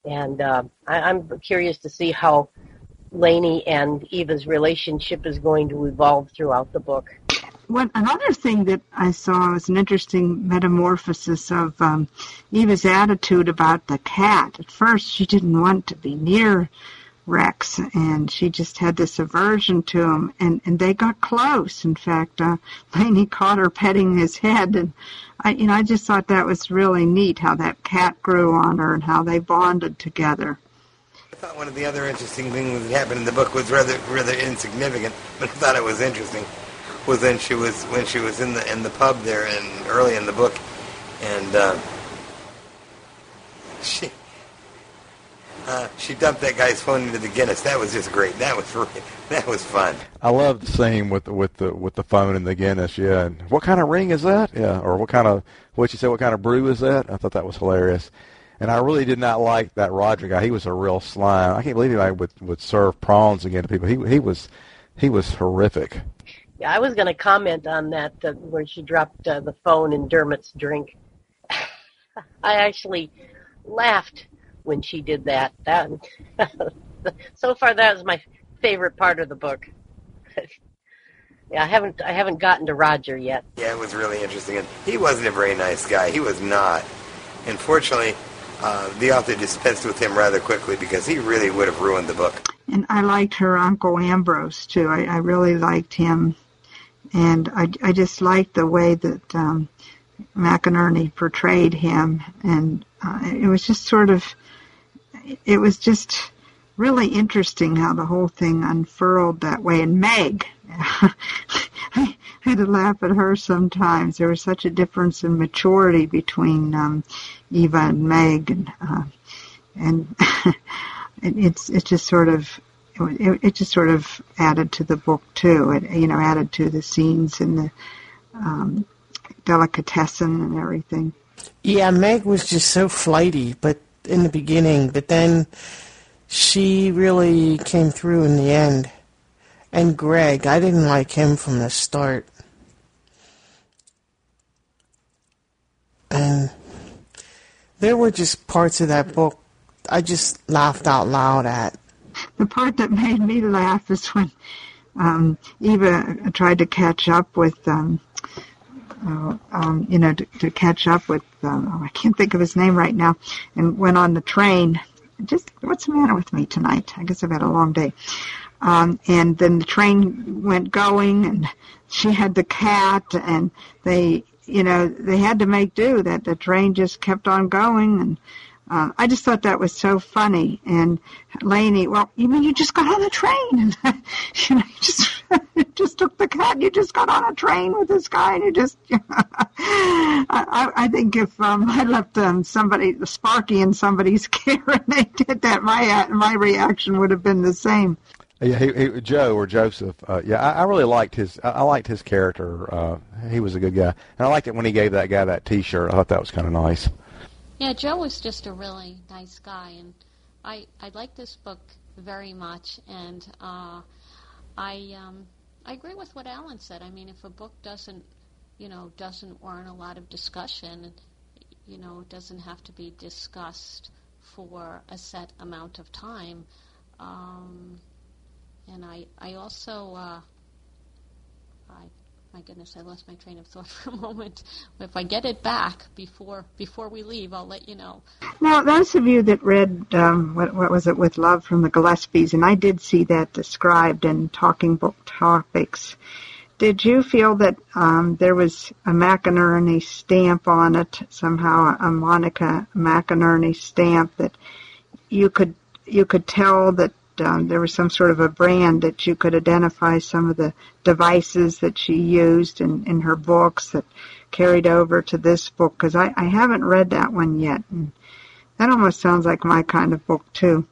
And uh, I, I'm curious to see how Lainey and Eva's relationship is going to evolve throughout the book. What another thing that I saw was an interesting metamorphosis of um, Eva's attitude about the cat. At first, she didn't want to be near Rex, and she just had this aversion to him, and and they got close. In fact, uh, Lainey caught her petting his head, and I, you know, I just thought that was really neat how that cat grew on her and how they bonded together. I thought one of the other interesting things that happened in the book was rather rather insignificant, but I thought it was interesting. Was when she was when she was in the in the pub there and early in the book, and uh, she uh, she dumped that guy's phone into the Guinness. That was just great. That was really, that was fun. I love the scene with the, with the with the phone in the Guinness. Yeah, and what kind of ring is that? Yeah, or what kind of what you said? What kind of brew is that? I thought that was hilarious. And I really did not like that Roger guy. He was a real slime. I can't believe anybody would would serve prawns again to people. He he was he was horrific. Yeah, I was going to comment on that uh, where she dropped uh, the phone in Dermot's drink. I actually laughed when she did that. That so far that was my favorite part of the book. yeah, I haven't I haven't gotten to Roger yet. Yeah, it was really interesting, and he wasn't a very nice guy. He was not. Unfortunately, uh, the author dispensed with him rather quickly because he really would have ruined the book. And I liked her Uncle Ambrose too. I, I really liked him, and I I just liked the way that um, McInerney portrayed him, and uh, it was just sort of it was just really interesting how the whole thing unfurled that way. And Meg, I had to laugh at her sometimes. There was such a difference in maturity between um, Eva and Meg, and uh, and it, it's it just sort of it, it just sort of added to the book too. It you know added to the scenes and the um, delicatessen and everything. Yeah, Meg was just so flighty, but in the beginning, but then she really came through in the end. And Greg, I didn't like him from the start. And there were just parts of that book I just laughed out loud at. The part that made me laugh is when um, Eva tried to catch up with um, uh, um, you know, to, to catch up with, um, oh, I can't think of his name right now, and went on the train. Just, what's the matter with me tonight? I guess I've had a long day. Um, and then the train went going, and she had the cat, and they, you know, they had to make do. That the train just kept on going, and uh, I just thought that was so funny. And Lainey, well, you mean you just got on the train? And you know, you just you just took the cat. You just got on a train with this guy, and you just. You know, I, I think if um, I left um, somebody Sparky in somebody's care and they did that, my my reaction would have been the same. Yeah, he, he, Joe or Joseph. Uh, yeah, I, I really liked his. I, I liked his character. Uh, he was a good guy, and I liked it when he gave that guy that T-shirt. I thought that was kind of nice. Yeah, Joe was just a really nice guy, and I I like this book very much, and uh, I um, I agree with what Alan said. I mean, if a book doesn't you know doesn't warrant a lot of discussion, you know, it doesn't have to be discussed for a set amount of time. Um, and I I also uh, I my goodness, I lost my train of thought for a moment. If I get it back before before we leave, I'll let you know. Now, those of you that read um, what, what was it with love from the Gillespies, and I did see that described in Talking Book Topics. Did you feel that um, there was a McInerney stamp on it somehow, a Monica McInerney stamp that you could you could tell that um, there was some sort of a brand that you could identify some of the devices that she used in, in her books that carried over to this book because I, I haven't read that one yet. And that almost sounds like my kind of book too.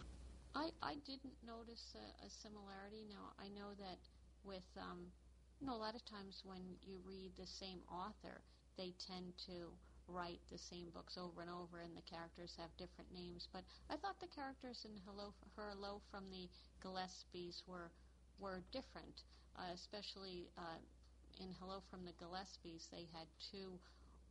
I, I didn't notice a, a similarity. Now I know that with um, you know a lot of times when you read the same author, they tend to write the same books over and over, and the characters have different names. But I thought the characters in Hello, Hello from the Gillespies were were different, uh, especially uh, in Hello from the Gillespies. They had two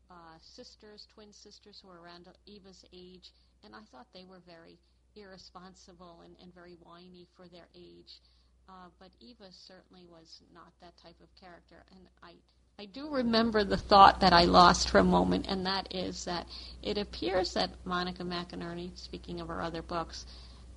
uh, sisters, twin sisters, who were around Eva's age, and I thought they were very irresponsible and, and very whiny for their age. Uh, but Eva certainly was not that type of character, and I I do remember the thought that I lost for a moment, and that is that it appears that Monica McInerney, speaking of her other books,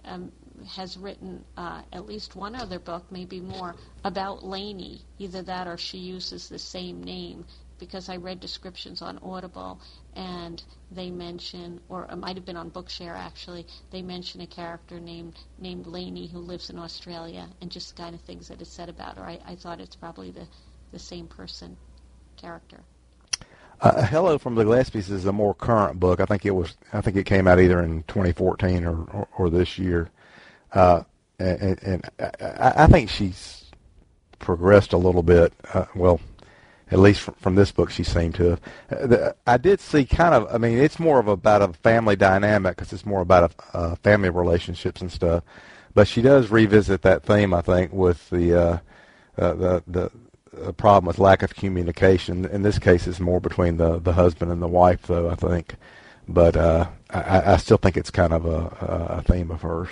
um, has written uh, at least one other book, maybe more, about Lainey. Either that or she uses the same name because I read descriptions on Audible and they mention, or it might have been on Bookshare actually, they mention a character named named Lainey who lives in Australia and just the kind of things that is said about her. I, I thought it's probably the, the same person character. Uh, Hello from the Gillespies is a more current book. I think it was. I think it came out either in 2014 or or, or this year. Uh, and, and I, I, think she's progressed a little bit. Uh, well, at least from, from this book, she seemed to have. Uh, the, I did see kind of. I mean, it's more of about a family dynamic because it's more about a, family relationships and stuff. But she does revisit that theme, I think, with the uh, uh, the the a problem with lack of communication. In this case, it's more between the the husband and the wife, though I think. But uh, I, I still think it's kind of a, a theme of hers.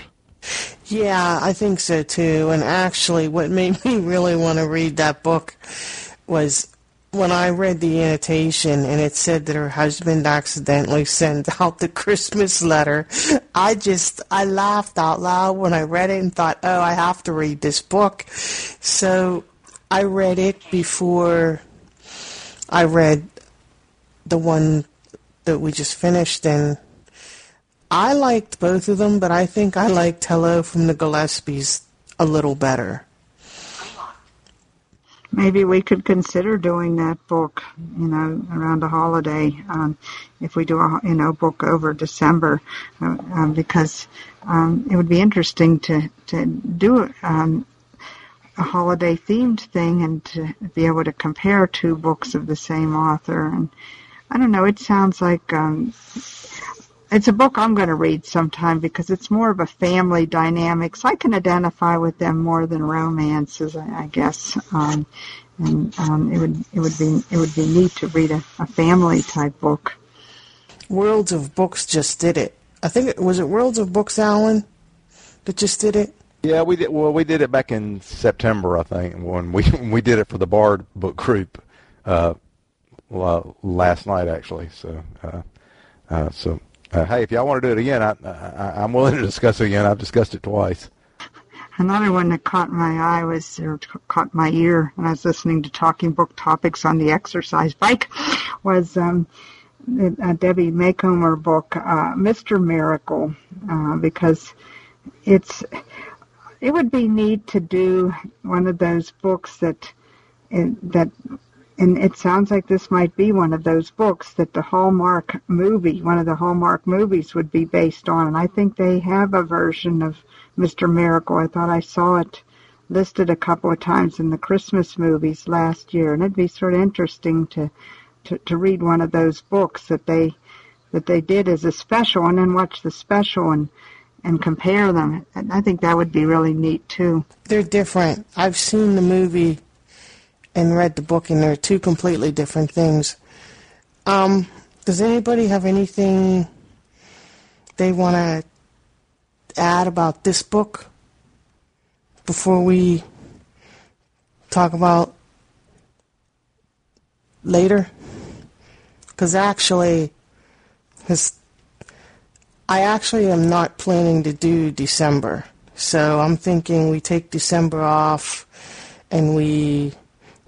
Yeah, I think so too. And actually, what made me really want to read that book was when I read the annotation and it said that her husband accidentally sent out the Christmas letter. I just I laughed out loud when I read it and thought, "Oh, I have to read this book." So I read it before I read the one that we just finished, and I liked both of them, but I think I liked Hello from the Gillespies a little better. Maybe we could consider doing that book, you know, around a holiday, um, if we do a you know book over December, uh, um, because um, it would be interesting to to do um, a holiday themed thing and to be able to compare two books of the same author. And I don't know, it sounds like um, it's a book I'm going to read sometime because it's more of a family dynamics. I can identify with them more than romances, I, I guess. Um, and um, it would it would be it would be neat to read a, a family type book. Worlds of Books just did it. I think it was it Worlds of Books, Alan, that just did it. Yeah, we did. Well, we did it back in September, I think, when we we did it for the Bard book group uh, last night, actually. So, uh, uh, so uh, hey, if y'all want to do it again, I, I, I'm willing to discuss it again. I've discussed it twice. Another one that caught my eye was, or caught my ear when I was listening to Talking Book Topics on the exercise bike, was um, uh, Debbie Macomber book, uh, Mr. Miracle, uh, because it's it would be neat to do one of those books that that and it sounds like this might be one of those books that the Hallmark movie, one of the Hallmark movies would be based on. And I think they have a version of Mr. Miracle. I thought I saw it listed a couple of times in the Christmas movies last year. And it'd be sort of interesting to, to, to read one of those books that they, that they did as a special and then watch the special and, and compare them. I think that would be really neat too. They're different. I've seen the movie and read the book, and they're two completely different things. Um, does anybody have anything they want to add about this book before we talk about later? Because actually, his I actually am not planning to do December. So I'm thinking we take December off and we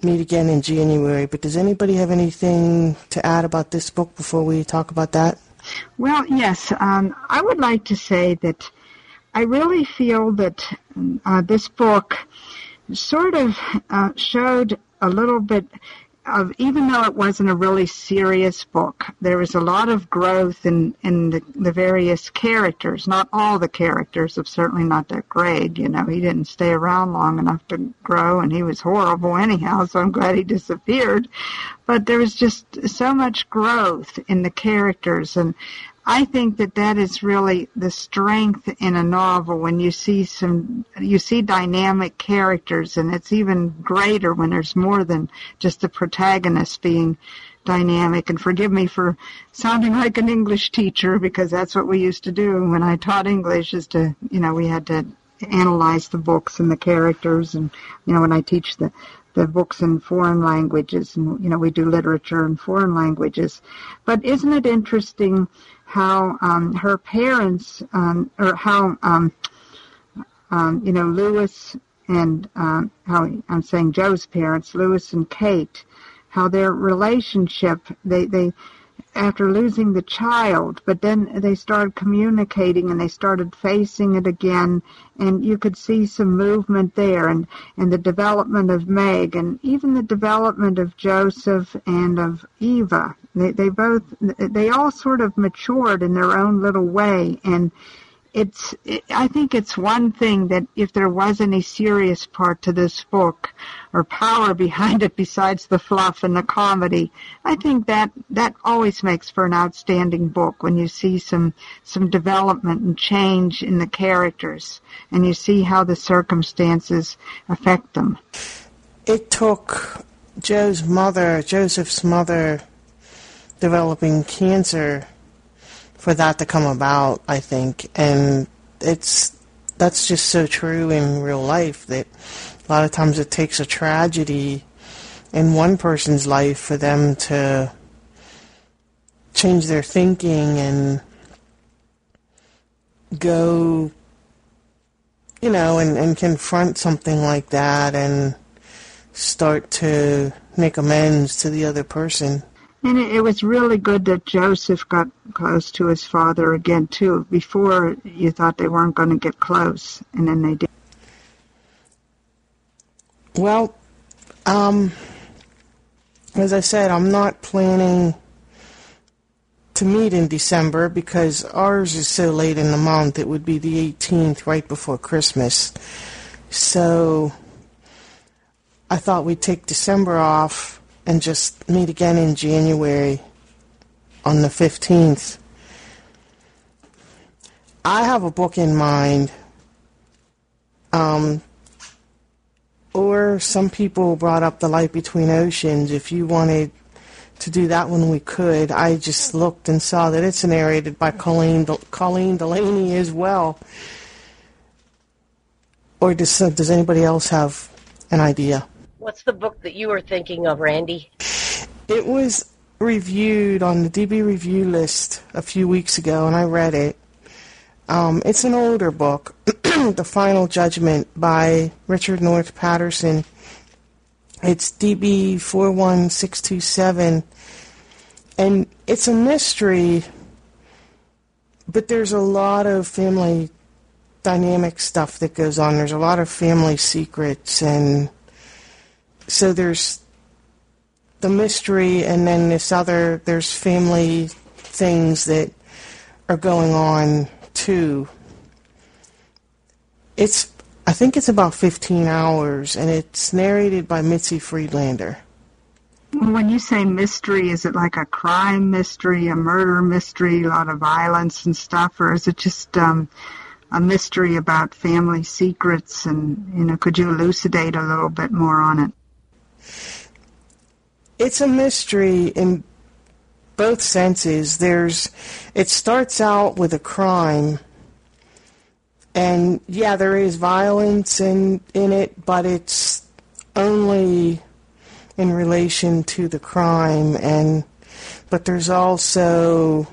meet again in January. But does anybody have anything to add about this book before we talk about that? Well, yes. Um, I would like to say that I really feel that uh, this book sort of uh, showed a little bit of even though it wasn't a really serious book, there was a lot of growth in in the, the various characters. Not all the characters, of certainly not that Greg. You know, he didn't stay around long enough to grow, and he was horrible anyhow. So I'm glad he disappeared. But there was just so much growth in the characters, and I think that that is really the strength in a novel when you see some, you see dynamic characters and it's even greater when there's more than just the protagonist being dynamic. And forgive me for sounding like an English teacher because that's what we used to do when I taught English is to, you know, we had to analyze the books and the characters and, you know, when I teach the, the books in foreign languages and, you know, we do literature in foreign languages. But isn't it interesting how um, her parents, um, or how um, um, you know, Lewis and um, how I'm saying Joe's parents, Lewis and Kate, how their relationship they they after losing the child, but then they started communicating and they started facing it again, and you could see some movement there, and and the development of Meg, and even the development of Joseph and of Eva. They they both they all sort of matured in their own little way, and it's it, I think it's one thing that if there was any serious part to this book or power behind it besides the fluff and the comedy, I think that that always makes for an outstanding book when you see some some development and change in the characters and you see how the circumstances affect them. It took Joe's mother, Joseph's mother, developing cancer for that to come about, I think. And it's that's just so true in real life that a lot of times it takes a tragedy in one person's life for them to change their thinking and go you know and, and confront something like that and start to make amends to the other person and it, was really good that Joseph got close to his father again too. Before you thought they weren't going to get close, and then they did. Well, um, as I said, I'm not planning to meet in December because ours is so late in the month. It would be the 18th, right before Christmas. So I thought we'd take December off and just meet again in January on the 15th. I have a book in mind. Um, or some people brought up The Light Between Oceans. If you wanted to do that one, we could. I just looked and saw that it's narrated by Colleen, Colleen Delaney as well. Or does, does anybody else have an idea? What's the book that you were thinking of, Randy? It was reviewed on the DB review list a few weeks ago, and I read it. Um, it's an older book, The Final Judgment by Richard North Patterson. It's DB 41627, and it's a mystery, but there's a lot of family dynamic stuff that goes on. There's a lot of family secrets and so there's the mystery, and then this other there's family things that are going on too. It's I think it's about 15 hours, and it's narrated by Mitzi Friedlander. When you say mystery, is it like a crime mystery, a murder mystery, a lot of violence and stuff, or is it just um, a mystery about family secrets? And you know, could you elucidate a little bit more on it? It's a mystery in both senses. There's, it starts out with a crime, and yeah, there is violence in in it, but it's only in relation to the crime, and but there's also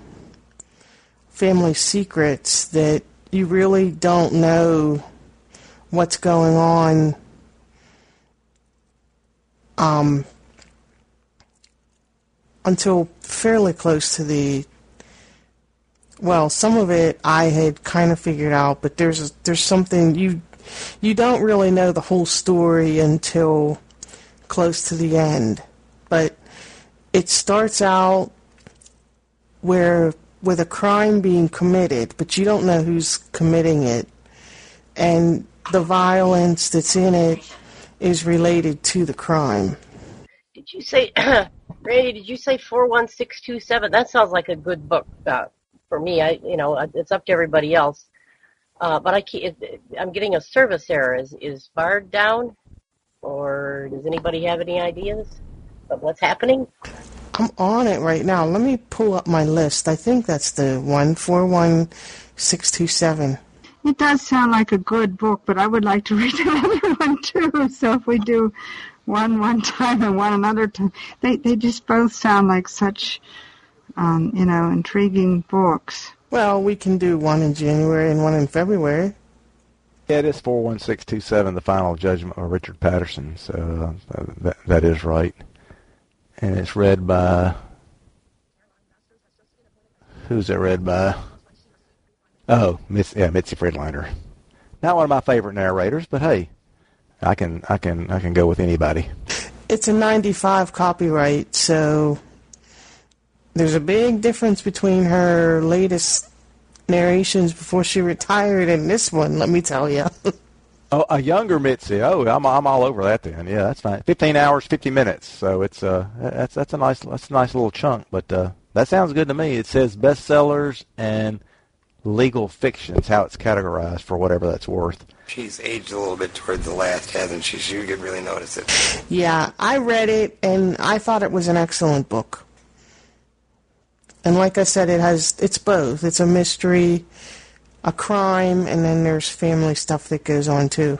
family secrets that you really don't know what's going on. Um, until fairly close to the well, some of it I had kind of figured out, but there's there's something you you don't really know the whole story until close to the end. But it starts out where with a crime being committed, but you don't know who's committing it. And the violence that's in it is related to the crime. Did you say Randy, did you say 41627? That sounds like a good book uh, for me. I, you know, it's up to everybody else. Uh, but I can't, I'm getting a service error. Is, is Bard down? Or does anybody have any ideas of what's happening? I'm on it right now. Let me pull up my list. I think that's the one four one six two seven. It does sound like a good book, but I would like to read another one too. So if we do one one time and one another time. They they just both sound like such, um, you know, intriguing books. Well, we can do one in January and one in February. Yeah, it is 41627, the final judgment of Richard Patterson, so uh, that, that is right. And it's read by. Who's it read by? Oh, Miss, yeah, Mitzi Friedlander. Not one of my favorite narrators, but hey, I can I can I can go with anybody. It's a 95 copyright, so there's a big difference between her latest narrations before she retired and this one, let me tell you. oh, a younger Mitzi. Oh, I'm I'm all over that then. Yeah, that's fine. 15 hours, 50 minutes. So it's uh that's that's a nice that's a nice little chunk, but uh that sounds good to me. It says bestsellers and legal fiction is how it's categorized for whatever that's worth. She's aged a little bit towards the last, hasn't she? She could really notice it. Yeah, I read it and I thought it was an excellent book. And like I said, it has it's both. It's a mystery, a crime, and then there's family stuff that goes on too.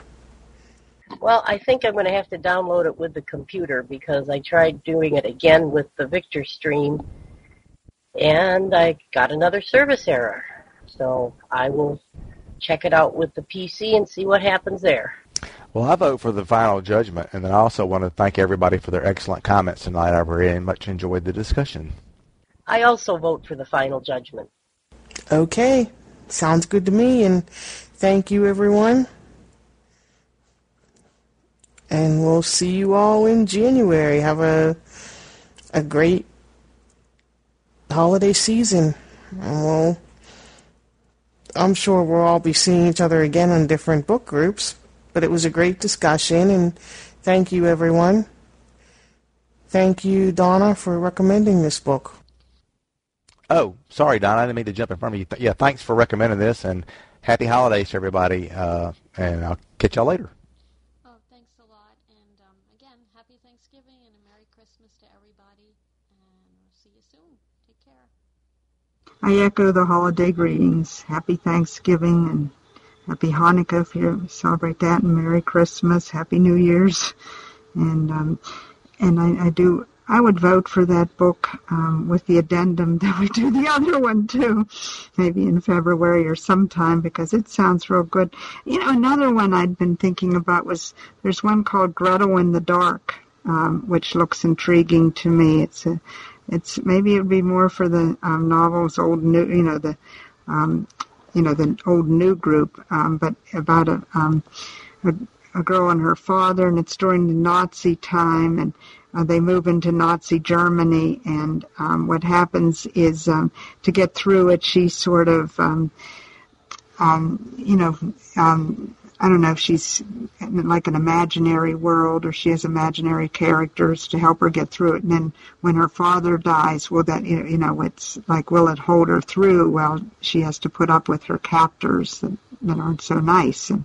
Well, I think I'm going to have to download it with the computer because I tried doing it again with the Victor stream and I got another service error. So I will check it out with the PC and see what happens there. Well, I vote for the final judgment, and then I also want to thank everybody for their excellent comments tonight. I very much enjoyed the discussion. I also vote for the final judgment. Okay, sounds good to me, and thank you, everyone. And we'll see you all in January. Have a a great holiday season, and we'll I'm sure we'll all be seeing each other again in different book groups, but it was a great discussion, and thank you, everyone. Thank you, Donna, for recommending this book. Oh, sorry, Donna. I didn't mean to jump in front of you. Yeah, thanks for recommending this, and happy holidays to everybody, uh, and I'll catch y'all later. Oh, thanks a lot, and um, again, happy Thanksgiving and a Merry Christmas to everybody, and we'll see you soon. Take care. I echo the holiday greetings. Happy Thanksgiving and Happy Hanukkah if you celebrate that, and Merry Christmas, Happy New Year's, and um, and I, I do. I would vote for that book um, with the addendum that we do the other one too, maybe in February or sometime because it sounds real good. You know, another one I'd been thinking about was there's one called Grotto in the Dark, um, which looks intriguing to me. It's a it's maybe it would be more for the um, novels, old new, you know, the, um, you know, the old new group, um, but about a, um, a, a girl and her father, and it's during the Nazi time, and uh, they move into Nazi Germany, and um, what happens is um, to get through it, she sort of, um, um, you know, um, I don't know if she's in like an imaginary world or she has imaginary characters to help her get through it. And then when her father dies, will that you know, it's like, will it hold her through? Well, she has to put up with her captors that, that aren't so nice. And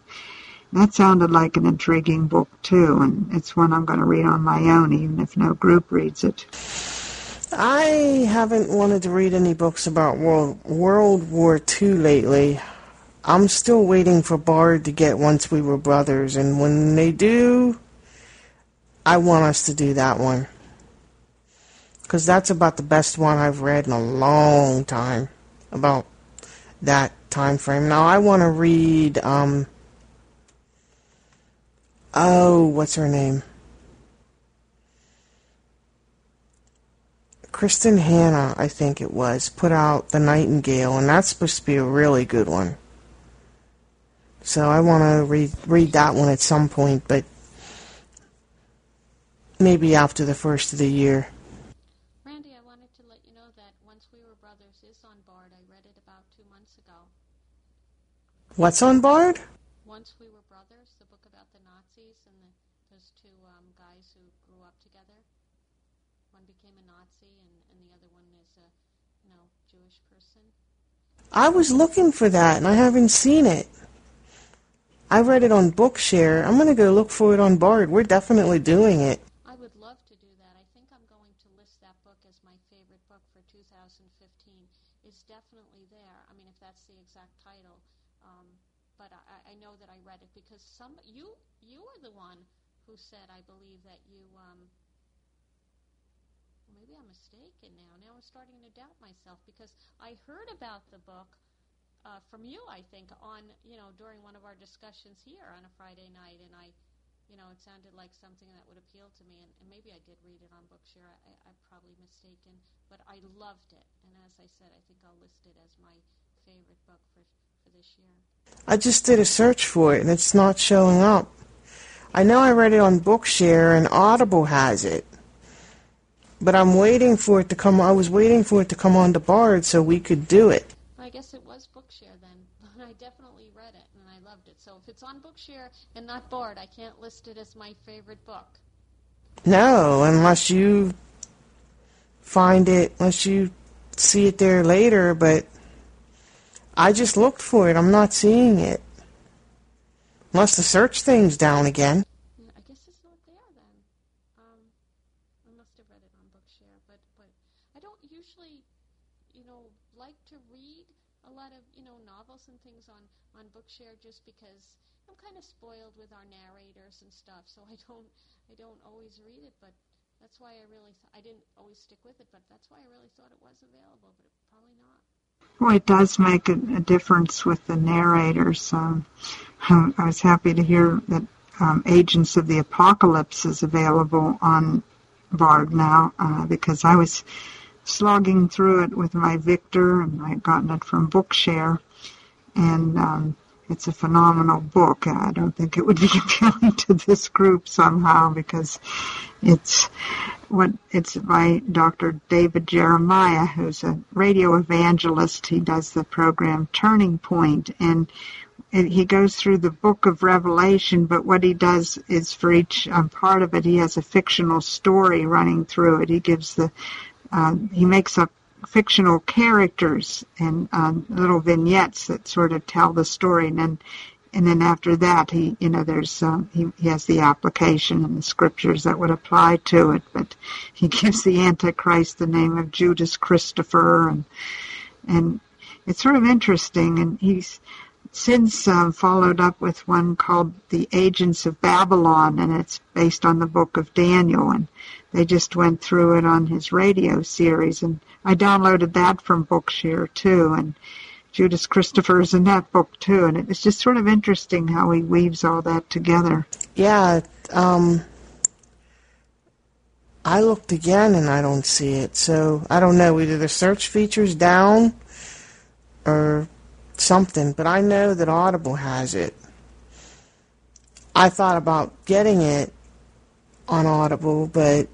that sounded like an intriguing book too, and it's one I'm going to read on my own, even if no group reads it. I haven't wanted to read any books about World World War II lately. I'm still waiting for Bard to get Once We Were Brothers, and when they do, I want us to do that one. Because that's about the best one I've read in a long time about that time frame. Now, I want to read, um, oh, what's her name? Kristin Hannah, I think it was, put out The Nightingale, and that's supposed to be a really good one. So I want to read read that one at some point, but maybe after the first of the year. Randy, I wanted to let you know that Once We Were Brothers is on Bard. I read it about two months ago. What's on Bard? Once We Were Brothers, the book about the Nazis and the, those two um, guys who grew up together. One became a Nazi, and, and the other one is a you know Jewish person. I was looking for that, and I haven't seen it. I read it on Bookshare. I'm going to go look for it on Bard. We're definitely doing it. I would love to do that. I think I'm going to list that book as my favorite book for 2015. It's definitely there. I mean, if that's the exact title. Um, but I, I know that I read it because some you you were the one who said, I believe that you. Um, maybe I'm mistaken now. Now I'm starting to doubt myself because I heard about the book uh, from you, I think, on you know during one of our discussions here on a Friday night, and I, you know, it sounded like something that would appeal to me, and, and maybe I did read it on Bookshare. I, I'm probably mistaken, but I loved it, and as I said, I think I'll list it as my favorite book for for this year. I just did a search for it, and it's not showing up. I know I read it on Bookshare, and Audible has it. But I'm waiting for it to come. I was waiting for it to come on the Bard so we could do it. I guess it was Bookshare then. I definitely read it and I loved it. So if it's on Bookshare and not Bard, I can't list it as my favorite book. No, unless you find it, unless you see it there later. But I just looked for it. I'm not seeing it. Unless the search thing's down again. Bookshare just because I'm kind of spoiled with our narrators and stuff, so I don't I don't always read it, but that's why I really th- I didn't always stick with it, but that's why I really thought it was available, but it, probably not. Well, it does make a, a difference with the narrators. Um, I was happy to hear that um, Agents of the Apocalypse is available on Bard now uh, because I was slogging through it with my Victor and I had gotten it from Bookshare and um, it's a phenomenal book. I don't think it would be appealing to this group somehow because it's what it's by Dr. David Jeremiah, who's a radio evangelist. He does the program Turning Point, and he goes through the book of Revelation, but what he does is for each um, part of it, he has a fictional story running through it. He gives the, uh, he makes up fictional characters and um, little vignettes that sort of tell the story, and then and then after that, he you know there's um, he, he has the application and the scriptures that would apply to it, but he gives the Antichrist the name of Judas Christopher, and and it's sort of interesting, and he's since um, followed up with one called The Agents of Babylon, and it's based on the book of Daniel, and they just went through it on his radio series, and I downloaded that from Bookshare too, and Judas Christopher is in that book too, and it's just sort of interesting how he weaves all that together. Yeah, um, I looked again and I don't see it, so I don't know. Either the search feature's down or something, but I know that Audible has it. I thought about getting it on Audible, but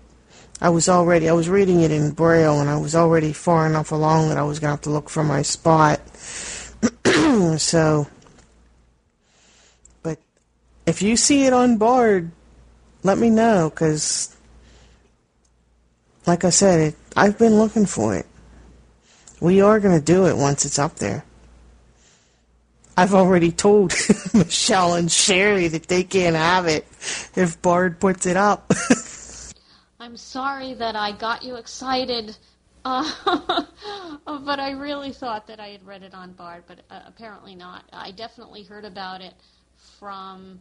I was already I was reading it in Braille and I was already far enough along that I was gonna have to look for my spot. so but if you see it on Bard, let me know because like I said, it, I've been looking for it. We are going to do it once it's up there. I've already told Michelle and Sherry that they can't have it if Bard puts it up. I'm sorry that I got you excited, uh, but I really thought that I had read it on Bard, but uh, apparently not. I definitely heard about it from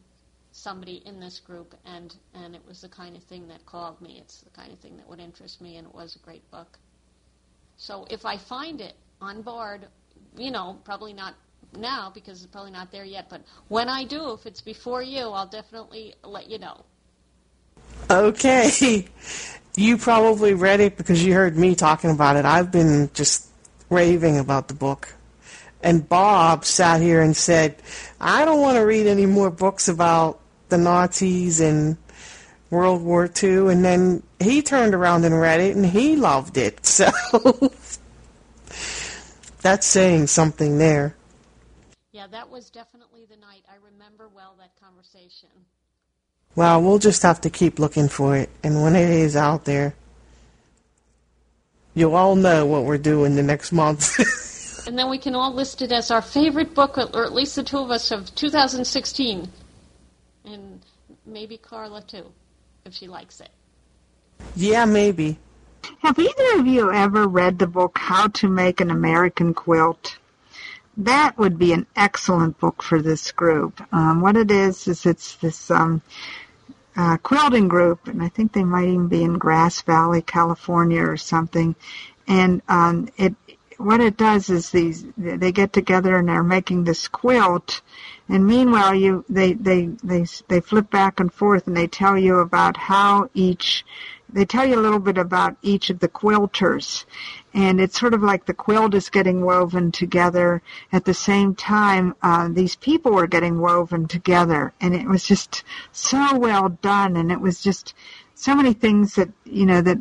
somebody in this group, and, and it was the kind of thing that called me. It's the kind of thing that would interest me, and it was a great book. So if I find it on Bard, you know, probably not now because it's probably not there yet, but when I do, if it's before you, I'll definitely let you know. Okay. You probably read it because you heard me talking about it. I've been just raving about the book. And Bob sat here and said, I don't want to read any more books about the Nazis and World War II. And then he turned around and read it and he loved it. So that's saying something there. Yeah, that was definitely the night. I remember well that conversation. Well, we'll just have to keep looking for it. And when it is out there, you'll all know what we're doing the next month. and then we can all list it as our favorite book, or at least the two of us, of 2016. And maybe Carla, too, if she likes it. Yeah, maybe. Have either of you ever read the book How to Make an American Quilt? That would be an excellent book for this group. Um, what it is is it's this um, uh, quilting group, and I think they might even be in Grass Valley, California, or something. And um, it what it does is these they get together and they're making this quilt, and meanwhile you they they they they flip back and forth and they tell you about how each they tell you a little bit about each of the quilters. And it's sort of like the quilt is getting woven together. At the same time uh, these people were getting woven together. And it was just so well done. And it was just so many things that you know that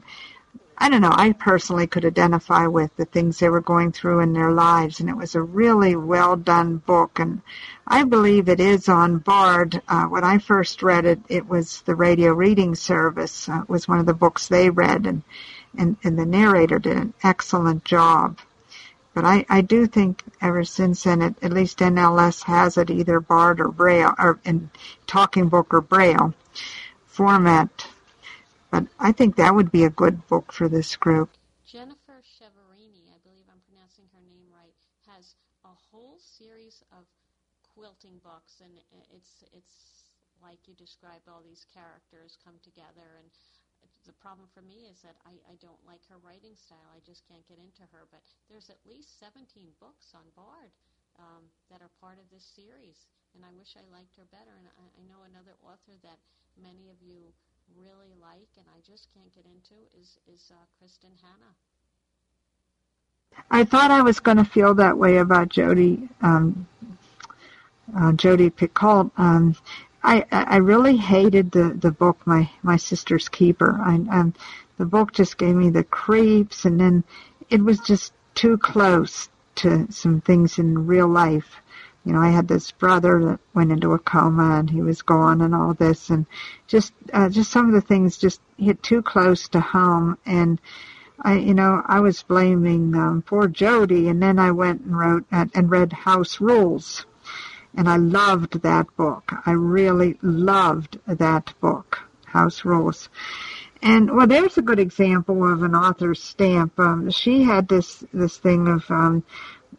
I don't know, I personally could identify with the things they were going through in their lives, and it was a really well done book. And I believe it is on Bard. Uh, when I first read it, it was the radio reading service. Uh, was one of the books they read, and, and, and the narrator did an excellent job. But I, I do think ever since then, it, at least NLS has it either Bard or Braille, or in Talking Book or Braille format but I think that would be a good book for this group. Jennifer Chiaverini, I believe I'm pronouncing her name right, has a whole series of quilting books, and it's it's like you described all these characters come together and the problem for me is that I, I don't like her writing style. I just can't get into her. But there's at least 17 books on Bard um, that are part of this series, and I wish I liked her better. And I, I know another author that many of you really like and I just can't get into is is uh, Kristin Hannah. I thought I was going to feel that way about Jodi um, uh, Jodi Picoult. Um, I I really hated the the book My My Sister's Keeper. I, um, the book just gave me the creeps, and then it was just too close to some things in real life you know, I had this brother that went into a coma and he was gone and all this and just, uh, just some of the things just hit too close to home and I, you know, I was blaming, um, poor Jodi and then I went and wrote uh, and read House Rules and I loved that book. I really loved that book, House Rules. And well, there's a good example of an author's stamp. Um, she had this this thing of um,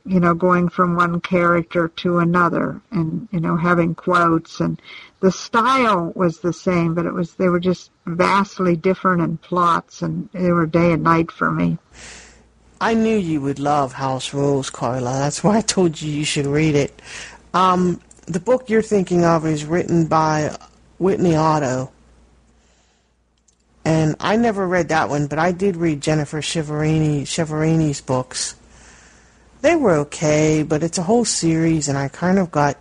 you know, going from one character to another and, you know, having quotes and the style was the same, but it was, they were just vastly different in plots and they were day and night for me. I knew you would love House Rules, Carla. That's why I told you you should read it. Um, the book you're thinking of is written by Whitney Otto. And I never read that one, but I did read Jennifer Chiaverini, Chiaverini's books they were okay, but it's a whole series, and I kind of got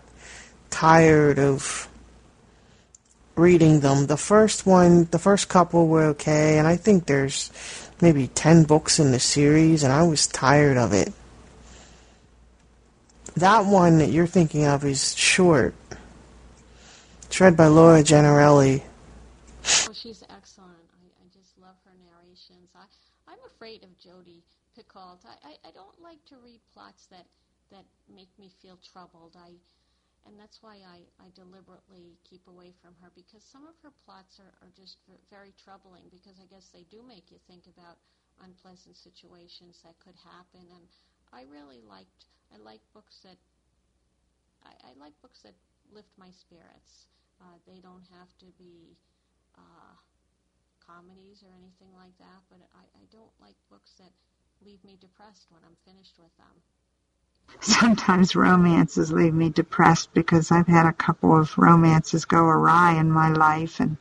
tired of reading them. The first one, the first couple were okay, and I think there's maybe 10 books in the series, and I was tired of it. That one that you're thinking of is short. It's read by Laura Giannarelli. Oh, she's excellent. I, I just love her narrations. I, I'm afraid of Jodi Picoult. I, I, I don't like to read plots that, that make me feel troubled. I, and that's why I, I deliberately keep away from her because some of her plots are, are just very troubling because I guess they do make you think about unpleasant situations that could happen. And I really liked, I like books that, I, I like books that lift my spirits. Uh, they don't have to be uh, comedies or anything like that, but I, I don't like books that leave me depressed when I'm finished with them. Sometimes romances leave me depressed because I've had a couple of romances go awry in my life and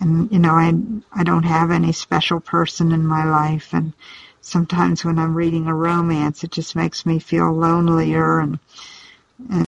and you know I I don't have any special person in my life. And sometimes when I'm reading a romance it just makes me feel lonelier and, and